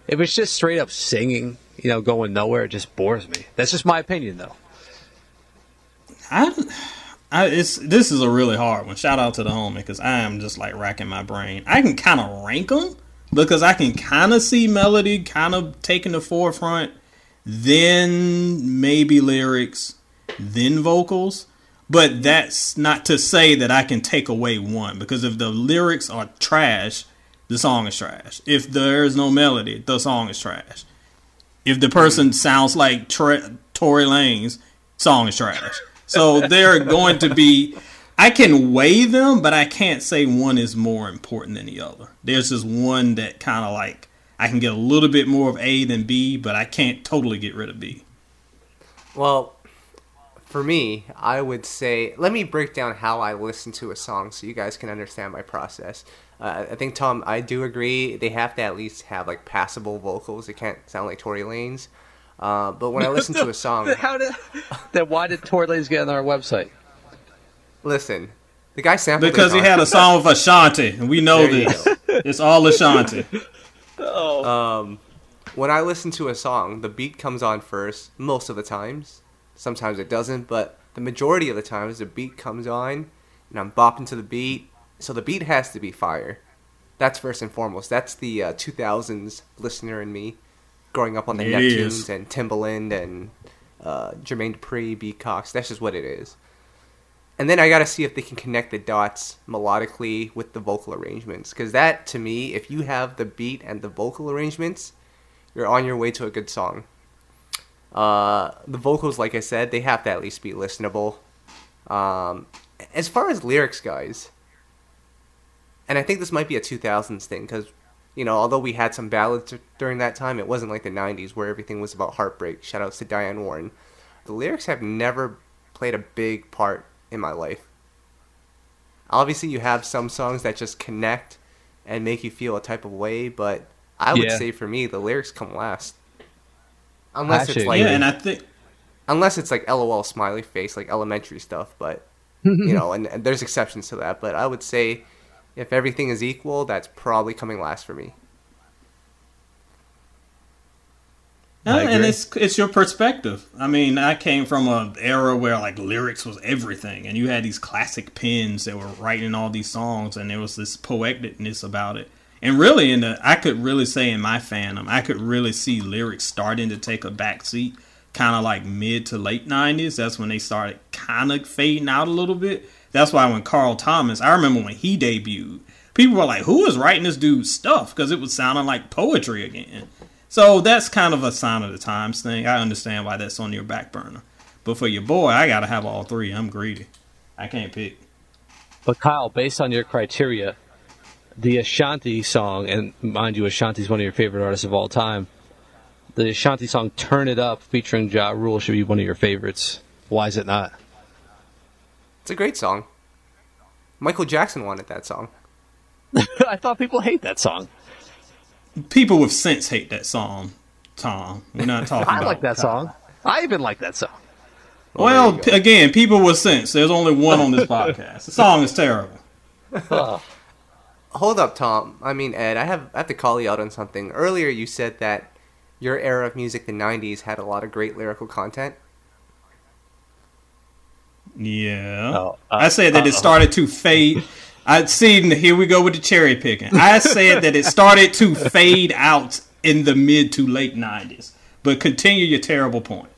Speaker 3: if it's just straight up singing, you know, going nowhere, it just bores me. That's just my opinion, though.
Speaker 2: I, I, it's this is a really hard one. Shout out to the homie because I am just like racking my brain. I can kind of rank them because I can kind of see melody kind of taking the forefront, then maybe lyrics, then vocals. But that's not to say that I can take away one because if the lyrics are trash, the song is trash. If there is no melody, the song is trash. If the person sounds like Tre- Tory Lanez, song is trash. So they're going to be. I can weigh them, but I can't say one is more important than the other. There's just one that kind of like I can get a little bit more of A than B, but I can't totally get rid of B.
Speaker 1: Well, for me, I would say let me break down how I listen to a song so you guys can understand my process. Uh, I think Tom, I do agree they have to at least have like passable vocals. It can't sound like Tory Lanez. Uh, but when I listen to a <laughs> song,
Speaker 3: How did? then why did Tory Lanez get on our website?
Speaker 1: listen, the guy sampled
Speaker 2: Because he had a song with Ashanti, and we know
Speaker 1: There
Speaker 2: this. It's all Ashanti. <laughs>
Speaker 1: Um, when I listen to a song, the beat comes on first most of the times. Sometimes it doesn't, but the majority of the times the beat comes on, and I'm bopping to the beat. So the beat has to be fire. That's first and foremost. That's the uh, 2000s listener in me, growing up on the
Speaker 2: It
Speaker 1: Neptunes
Speaker 2: is.
Speaker 1: and Timbaland and uh, Jermaine Dupri, B. Cox. That's just what it is. And then I got to see if they can connect the dots melodically with the vocal arrangements. Because that, to me, if you have the beat and the vocal arrangements, you're on your way to a good song. Uh, the vocals, like I said, they have to at least be listenable. Um, as far as lyrics, guys, and I think this might be a 2000s thing because, you know, although we had some ballads during that time, it wasn't like the 90s where everything was about heartbreak. Shout outs to Diane Warren. The lyrics have never played a big part in my life. Obviously, you have some songs that just connect and make you feel a type of way, but I would
Speaker 3: Yeah.
Speaker 1: say for me, the lyrics come last. Unless
Speaker 3: Actually,
Speaker 1: it's like
Speaker 2: Yeah, and I think
Speaker 1: unless it's like LOL smiley face, like elementary stuff. But <laughs> you know, and, and there's exceptions to that. But I would say, if everything is equal, that's probably coming last for me.
Speaker 2: Yeah, and it's it's your perspective. I mean, I came from an era where like lyrics was everything, and you had these classic pens that were writing all these songs, and there was this poeticness about it. And really, in the I could really say in my fandom, I could really see lyrics starting to take a back seat, kind of like mid to late '90s. That's when they started kind of fading out a little bit. That's why when Carl Thomas, I remember when he debuted, people were like, "Who is writing this dude's stuff?" Because it was sounding like poetry again. So that's kind of a sign of the times thing. I understand why that's on your back burner. But for your boy, I gotta have all three. I'm greedy. I can't pick.
Speaker 3: But Kyle, based on your criteria, the Ashanti song, and mind you, Ashanti's one of your favorite artists of all time. The Ashanti song "Turn It Up" featuring Ja Rule should be one of your favorites. Why is it not?
Speaker 1: It's a great song. Michael Jackson wanted that song. <laughs>
Speaker 3: I thought people hate that song.
Speaker 2: People with sense hate that song, Tom. We're not <laughs> talking
Speaker 3: I
Speaker 2: about
Speaker 3: like that song. I even like that song.
Speaker 2: Well,
Speaker 1: there you
Speaker 2: p- again, people with sense. There's only one on this <laughs> podcast. The song is terrible.
Speaker 3: Ugh.
Speaker 1: Hold up, Tom. I mean, Ed. I have I have to call you out on something. Earlier, you said that your era of music, the '90s, had a lot of great lyrical content.
Speaker 2: Yeah.
Speaker 3: Oh, uh,
Speaker 2: I said that it
Speaker 3: uh-oh.
Speaker 2: started to fade. I see. Here we go with the cherry picking. I said that it started to <laughs> fade out in the mid to late '90s. But continue your terrible point.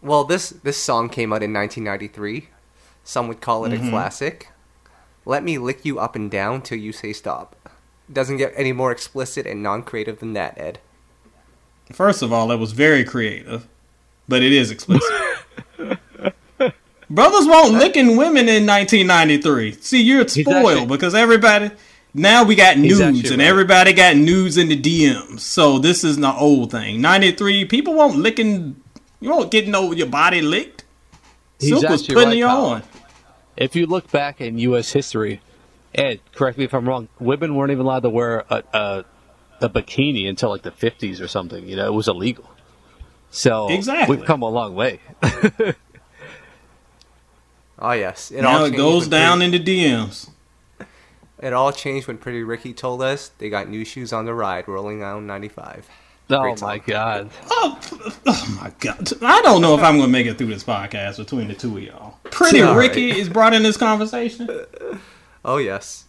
Speaker 1: Well, this this song came out in 1993. Some would call it
Speaker 2: Mm-hmm.
Speaker 1: a classic. Let me lick you up and down till you say stop. Doesn't get any more explicit and non-creative than that, Ed.
Speaker 2: First of all, that was very creative, but it is explicit. <laughs> Brothers won't licking women in 1993. See, you're spoiled
Speaker 3: actually-
Speaker 2: because everybody. Now we got nudes, and
Speaker 3: right.
Speaker 2: everybody got nudes in the DMs. So this is not old thing. 93, people won't licking. You won't getting over your body licked. Silk was putting
Speaker 3: right,
Speaker 2: you
Speaker 3: Kyle.
Speaker 2: on.
Speaker 3: If you look back in U.S. history, Ed, correct me if I'm wrong. Women weren't even allowed to wear a, a, a bikini until like the 50s or something. You know, it was illegal. So
Speaker 2: Exactly.
Speaker 3: we've come a long way. <laughs>
Speaker 1: Oh yes, it
Speaker 2: Now
Speaker 1: all
Speaker 2: it goes down
Speaker 1: Pretty,
Speaker 2: in the DMs.
Speaker 1: it all changed when Pretty Ricky told us they got new shoes on the ride, rolling down 95.
Speaker 3: oh my god!
Speaker 2: Oh, oh my god! I don't know if I'm gonna make it through this podcast between the two of y'all. Pretty
Speaker 1: All
Speaker 2: Ricky
Speaker 1: right.
Speaker 2: is brought in this conversation. <laughs>
Speaker 1: Oh yes.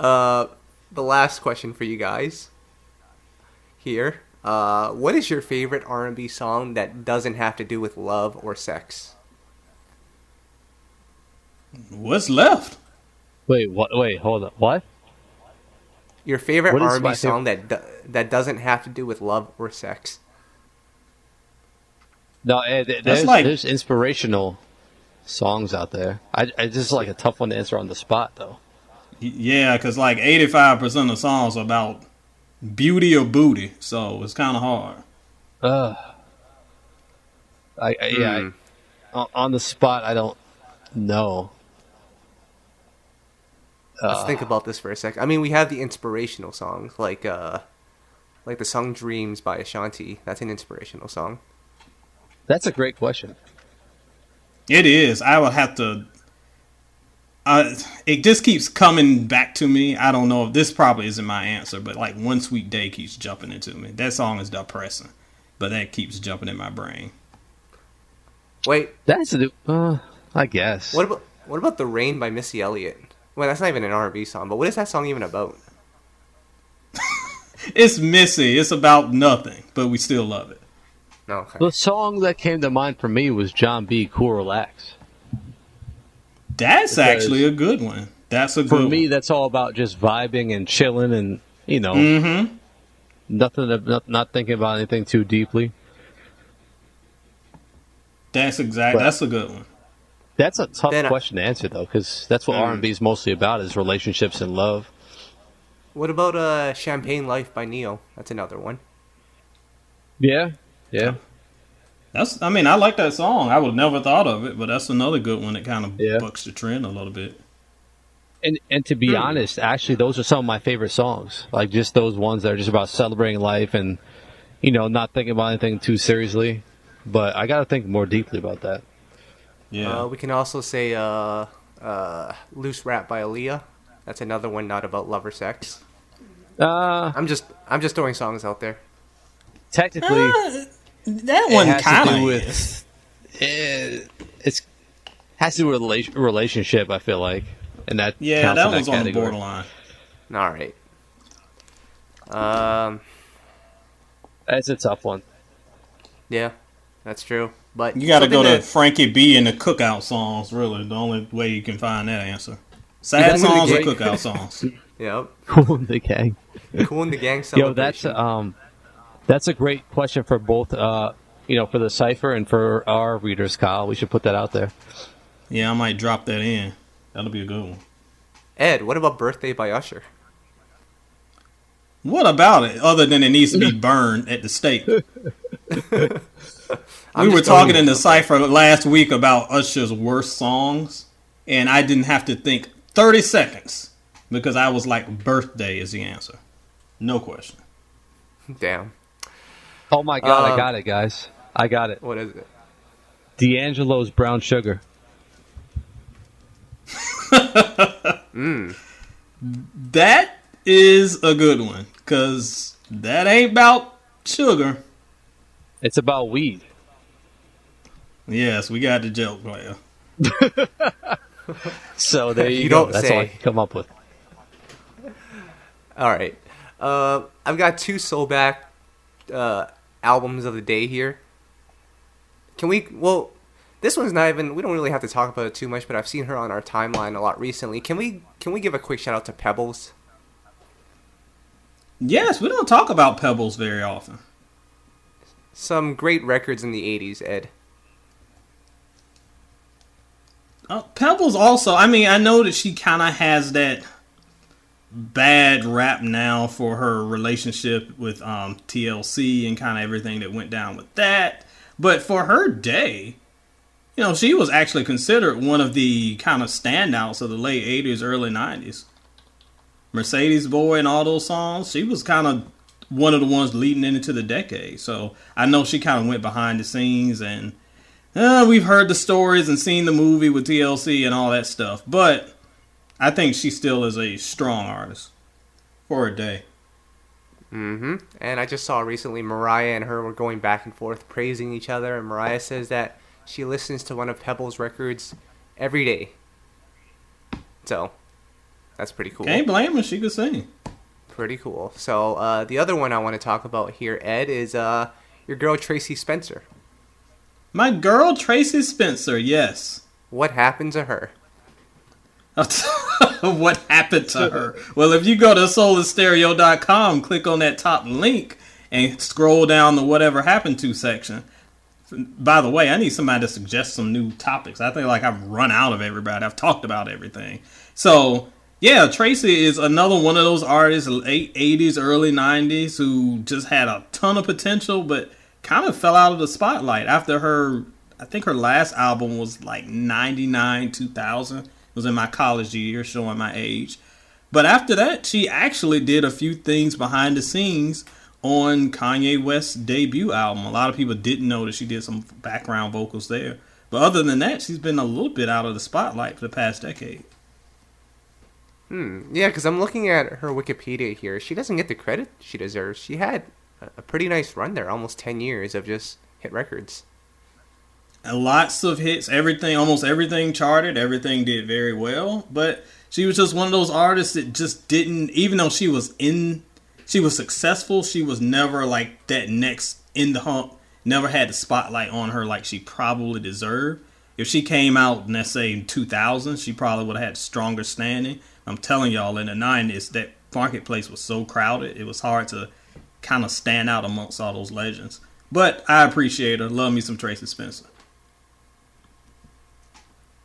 Speaker 1: Uh, the last question for you guys. Here, uh, what is your favorite R&B song that doesn't have to do with love or sex?
Speaker 2: What's left?
Speaker 3: Wait, what? Wait, hold up. What?
Speaker 1: Your favorite
Speaker 3: What is
Speaker 1: R&B
Speaker 3: my
Speaker 1: song that do- that doesn't have to do with love or sex?
Speaker 3: No, Ed, th- there's,
Speaker 2: like-
Speaker 3: there's inspirational songs out there. I, I just like a tough one to answer on the spot though.
Speaker 2: Yeah, because like 85% of songs are about beauty or booty, so it's kind of hard.
Speaker 3: Uh, I, I yeah.
Speaker 1: Hmm.
Speaker 3: I, on- on the spot, I don't know.
Speaker 1: Let's
Speaker 3: Uh,
Speaker 1: think about this for a sec. I mean, we have the inspirational songs like uh, like the song "Dreams" by Ashanti. That's an inspirational song.
Speaker 3: That's a great question.
Speaker 2: It is. I will have to. Uh, it just keeps coming back to me. I don't know if this probably isn't my answer, but like "One Sweet Day" keeps jumping into me. That song is depressing, but that keeps jumping in my brain.
Speaker 1: Wait,
Speaker 3: That's a, uh, I guess.
Speaker 1: what about what about "The Rain" by Missy Elliott? Well, that's not even an R&B song, but what is that song even about? <laughs>
Speaker 2: It's messy. It's about nothing, but we still love it.
Speaker 1: No, okay.
Speaker 3: The song that came to mind for me was Jon B. Cool Relax.
Speaker 2: That's
Speaker 3: Because-
Speaker 2: actually a good one. That's a good
Speaker 3: For
Speaker 2: good
Speaker 3: me, that's all about just vibing and chilling and, you know.
Speaker 2: Mm-hmm.
Speaker 3: nothing, not, not thinking about anything too deeply.
Speaker 2: That's exact.
Speaker 3: But-
Speaker 2: That's a good one.
Speaker 3: That's a tough
Speaker 1: Then I-
Speaker 3: question to answer though, because that's what
Speaker 1: Mm.
Speaker 3: R&B is mostly about is relationships and love.
Speaker 1: What about uh, "Champagne Life" by Ne-Yo? That's another one.
Speaker 3: Yeah, yeah,
Speaker 2: That's. I mean, I like that song. I would never thought of it, but that's another good one that kind of
Speaker 3: Yeah.
Speaker 2: bucks the trend a little bit.
Speaker 3: And and to be
Speaker 1: Hmm.
Speaker 3: honest, actually, those are some of my favorite songs. Like just those ones that are just about celebrating life and, you know, not thinking about anything too seriously. But I got to think more deeply about that.
Speaker 2: Yeah.
Speaker 1: Uh, we can also say uh, uh, "Loose Rap" by Aaliyah. That's another one not about love or sex.
Speaker 3: Uh,
Speaker 1: I'm just I'm just throwing songs out there.
Speaker 3: technically,
Speaker 2: that
Speaker 3: it
Speaker 2: one
Speaker 3: has to do
Speaker 2: of
Speaker 3: with it, it's has to do with rela- relationship. I feel like, and that
Speaker 2: Yeah,
Speaker 3: counts
Speaker 2: that
Speaker 3: in
Speaker 2: one's on the borderline.
Speaker 1: All right. Um.
Speaker 3: That's a tough one.
Speaker 1: Yeah, that's true. But
Speaker 2: You got to go
Speaker 1: something
Speaker 2: to Frankie B and the cookout songs. Really, the only way you can find that answer. Sad
Speaker 3: That's
Speaker 2: songs or cookout <laughs> songs.
Speaker 1: Yep.
Speaker 3: Cooling the gang.
Speaker 1: Kool and the Gang
Speaker 3: Yo, that's um, that's a great question for both. Uh, you know, for the cipher and for our readers, Kyle. We should put that out there.
Speaker 2: Yeah, I might drop that in. That'll be a good one.
Speaker 1: Ed. What about "Birthday" by Usher?
Speaker 2: What about it? Other than it needs to be burned at the stake. <laughs> we were talking in the cipher last week about Usher's worst songs, and I didn't have to think 30 seconds because I was like, "Birthday" is the answer, no question.
Speaker 1: Damn.
Speaker 3: Oh my god, I
Speaker 1: Um,
Speaker 3: got it, guys. I got it.
Speaker 1: What is it?
Speaker 3: D'Angelo's Brown Sugar.
Speaker 2: That is a good one because that ain't about sugar.
Speaker 3: It's about weed.
Speaker 2: Yes, we got the joke player. <laughs>
Speaker 3: So there you,
Speaker 1: You
Speaker 3: go.
Speaker 1: don't
Speaker 3: That's all I can come up with.
Speaker 1: All right. Uh, I've got two Soulback uh, albums of the day here. Can we? Well, this one's not even. We don't really have to talk about it too much, but I've seen her on our timeline a lot recently. Can we? Can we give a quick shout out to Pebbles?
Speaker 2: Yes, we don't talk about Pebbles very often.
Speaker 1: Some great records in the '80s, Ed.
Speaker 2: Uh, Pebbles also, I mean, I know that she kind of has that bad rap now for her relationship with um, TLC and kind of everything that went down with that. But for her day, you know, she was actually considered one of the kind of standouts of the late 80s, early 90s. Mercedes Boy and all those songs, she was kind of one of the ones leading into the decade. So I know she kind of went behind the scenes and uh, we've heard the stories and seen the movie with TLC and all that stuff, but I think she still is a strong artist for a day.
Speaker 1: Mm-hmm. And I just saw recently Mariah and her were going back and forth praising each other, and Mariah says that she listens to one of Pebbles' records every day. So that's pretty cool.
Speaker 2: Can't blame her; she could sing.
Speaker 1: Pretty cool. So uh, the other one I want to talk about here, Ed, is uh, your girl Tracie Spencer.
Speaker 2: My girl Tracie Spencer, yes.
Speaker 1: What happened to her? <laughs>
Speaker 2: what happened to her? Well, if you go to soulandstereo.com, click on that top link, and scroll down the whatever happened to section. By the way, I need somebody to suggest some new topics. I think like I've run out of everybody. I've talked about everything. So yeah, Tracie is another one of those artists, late '80s, early '90s, who just had a ton of potential, but kind of fell out of the spotlight after her. I think her last album was like '99, 2000. It was in my college year, showing my age. But after that, she actually did a few things behind the scenes on Kanye West's debut album. A lot of people didn't know that she did some background vocals there. But other than that, she's been a little bit out of the spotlight for the past decade.
Speaker 1: Hmm. Yeah, because I'm looking at her Wikipedia here. She doesn't get the credit she deserves. She had a- pretty nice run there, almost 10 years of just hit records.
Speaker 2: Lots of hits, everything, almost everything charted, everything did very well. But she was just one of those artists that just didn't, even though she was in, she was successful, she was never like that next in the hump, never had the spotlight on her like she probably deserved. If she came out, let's say in 2000, she probably would have had stronger standing. I'm telling y'all, in the 90s, that marketplace was so crowded, it was hard to kind of stand out amongst all those legends. But I appreciate her. Love me some Tracie Spencer.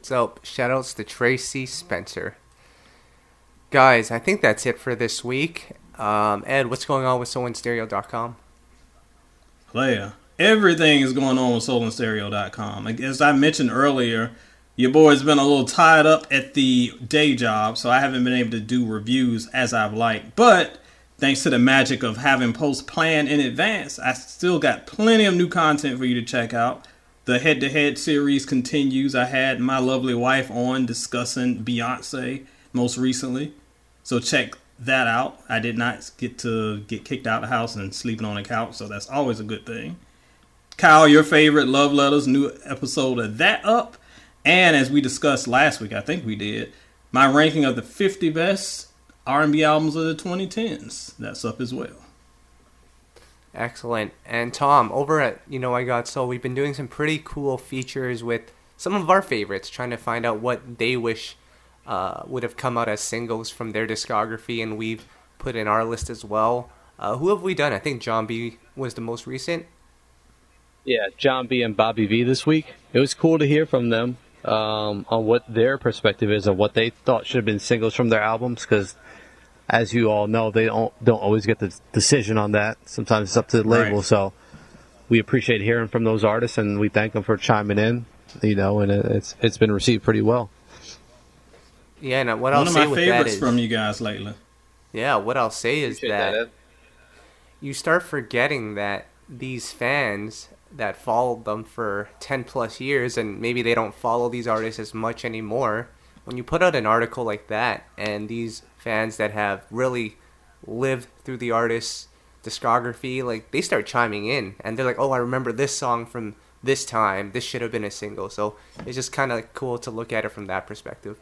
Speaker 1: So, shoutouts to Tracie Spencer. Guys, I think that's it for this week. Um, Ed, what's going on with SoulandStereo.com?
Speaker 2: player. Everything is going on with soulandstereo.com. As I mentioned earlier, your boy's been a little tied up at the day job, so I haven't been able to do reviews as I've liked. But thanks to the magic of having posts planned in advance, I still got plenty of new content for you to check out. The head to head series continues. I had my lovely wife on discussing Beyonce most recently. So check that out. I did not get to get kicked out of the house and sleeping on the couch, so that's always a good thing. Kyle, your favorite love letters, new episode of that up. And as we discussed last week, I think we did, my ranking of the 50 best R&B albums of the 2010s. That's up as well.
Speaker 1: Excellent. And Tom, over at You Know I Got Soul, we've been doing some pretty cool features with some of our favorites, trying to find out what they wish uh, would have come out as singles from their discography, and we've put in our list as well. Uh, who have we done? I think Jon B was the most recent.
Speaker 3: Yeah, Jon B and Bobby V this week. It was cool to hear from them um, on what their perspective is and what they thought should have been singles from their albums. Because, as you all know, they don't don't always get the decision on that. Sometimes it's up to the label.
Speaker 2: Right.
Speaker 3: So we appreciate hearing from those artists, and we thank them for chiming in. You know, and it- it's it's been received pretty well.
Speaker 1: Yeah, and what
Speaker 2: One
Speaker 1: I'll
Speaker 2: of
Speaker 1: say
Speaker 2: my
Speaker 1: with that
Speaker 2: favorites
Speaker 1: is,
Speaker 2: from you guys lately.
Speaker 1: yeah, what I'll say is
Speaker 3: Appreciate
Speaker 1: that,
Speaker 3: that,
Speaker 1: you start forgetting that these fans that followed them for 10 plus years and maybe they don't follow these artists as much anymore when you put out an article like that and these fans that have really lived through the artist's discography like they start chiming in and they're like oh i remember this song from this time. This should have been a single. So it's just kind of cool to look at it from that perspective.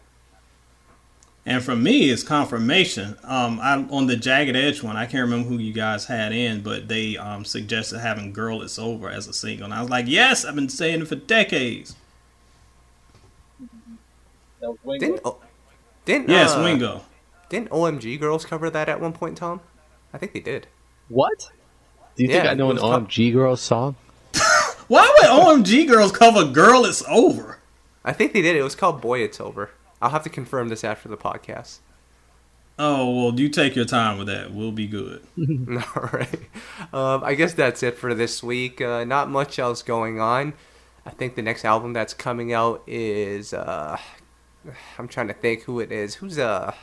Speaker 2: And for me, it's confirmation. Um, I on the Jagged Edge one, I can't remember who you guys had in, but they um, suggested having "Girl It's Over" as a single, and I was like, "Yes, I've been saying it for decades."
Speaker 1: Didn't oh, didn't
Speaker 2: Yes,
Speaker 1: uh,
Speaker 2: Wingo.
Speaker 1: Didn't OMG Girls cover that at one point, Tom? I think they did.
Speaker 3: What? Do you think I know an
Speaker 1: was co-
Speaker 3: OMG Girls song? <laughs>
Speaker 2: Why would OMG girls cover "Girl It's Over"?
Speaker 1: I think they did. It was called Boy It's Over. I'll have to confirm this after the podcast.
Speaker 2: Oh well, you take your time with that. We'll be good. <laughs> <laughs>
Speaker 1: All right. Um, I guess that's it for this week. Uh, not much else going on. I think the next album that's coming out is. Uh, I'm trying to think who it is. Who's uh,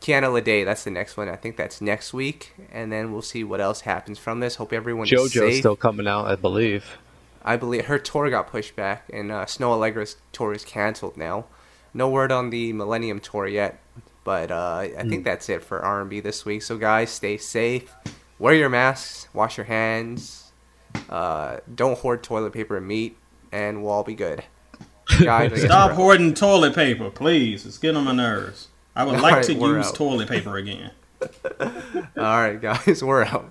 Speaker 1: Kiana Lede? That's the next one. I think that's next week, and then we'll see what else happens from this. Hope everyone is
Speaker 3: JoJo's still coming out, I believe.
Speaker 1: I believe her tour got pushed back, and uh, Snoh Aalegra's tour is canceled now. No word on the Millennium tour yet, but uh, I think that's it for R&B this week. So guys, stay safe, wear your masks, wash your hands, uh, don't hoard toilet paper and meat, and we'll all be good. <laughs> Guys,
Speaker 2: Stop hoarding toilet paper, please. It's getting on my nerves. I would <laughs>
Speaker 1: All
Speaker 2: like
Speaker 1: right,
Speaker 2: to use
Speaker 1: out.
Speaker 2: toilet paper again. <laughs>
Speaker 1: All right, guys, we're out.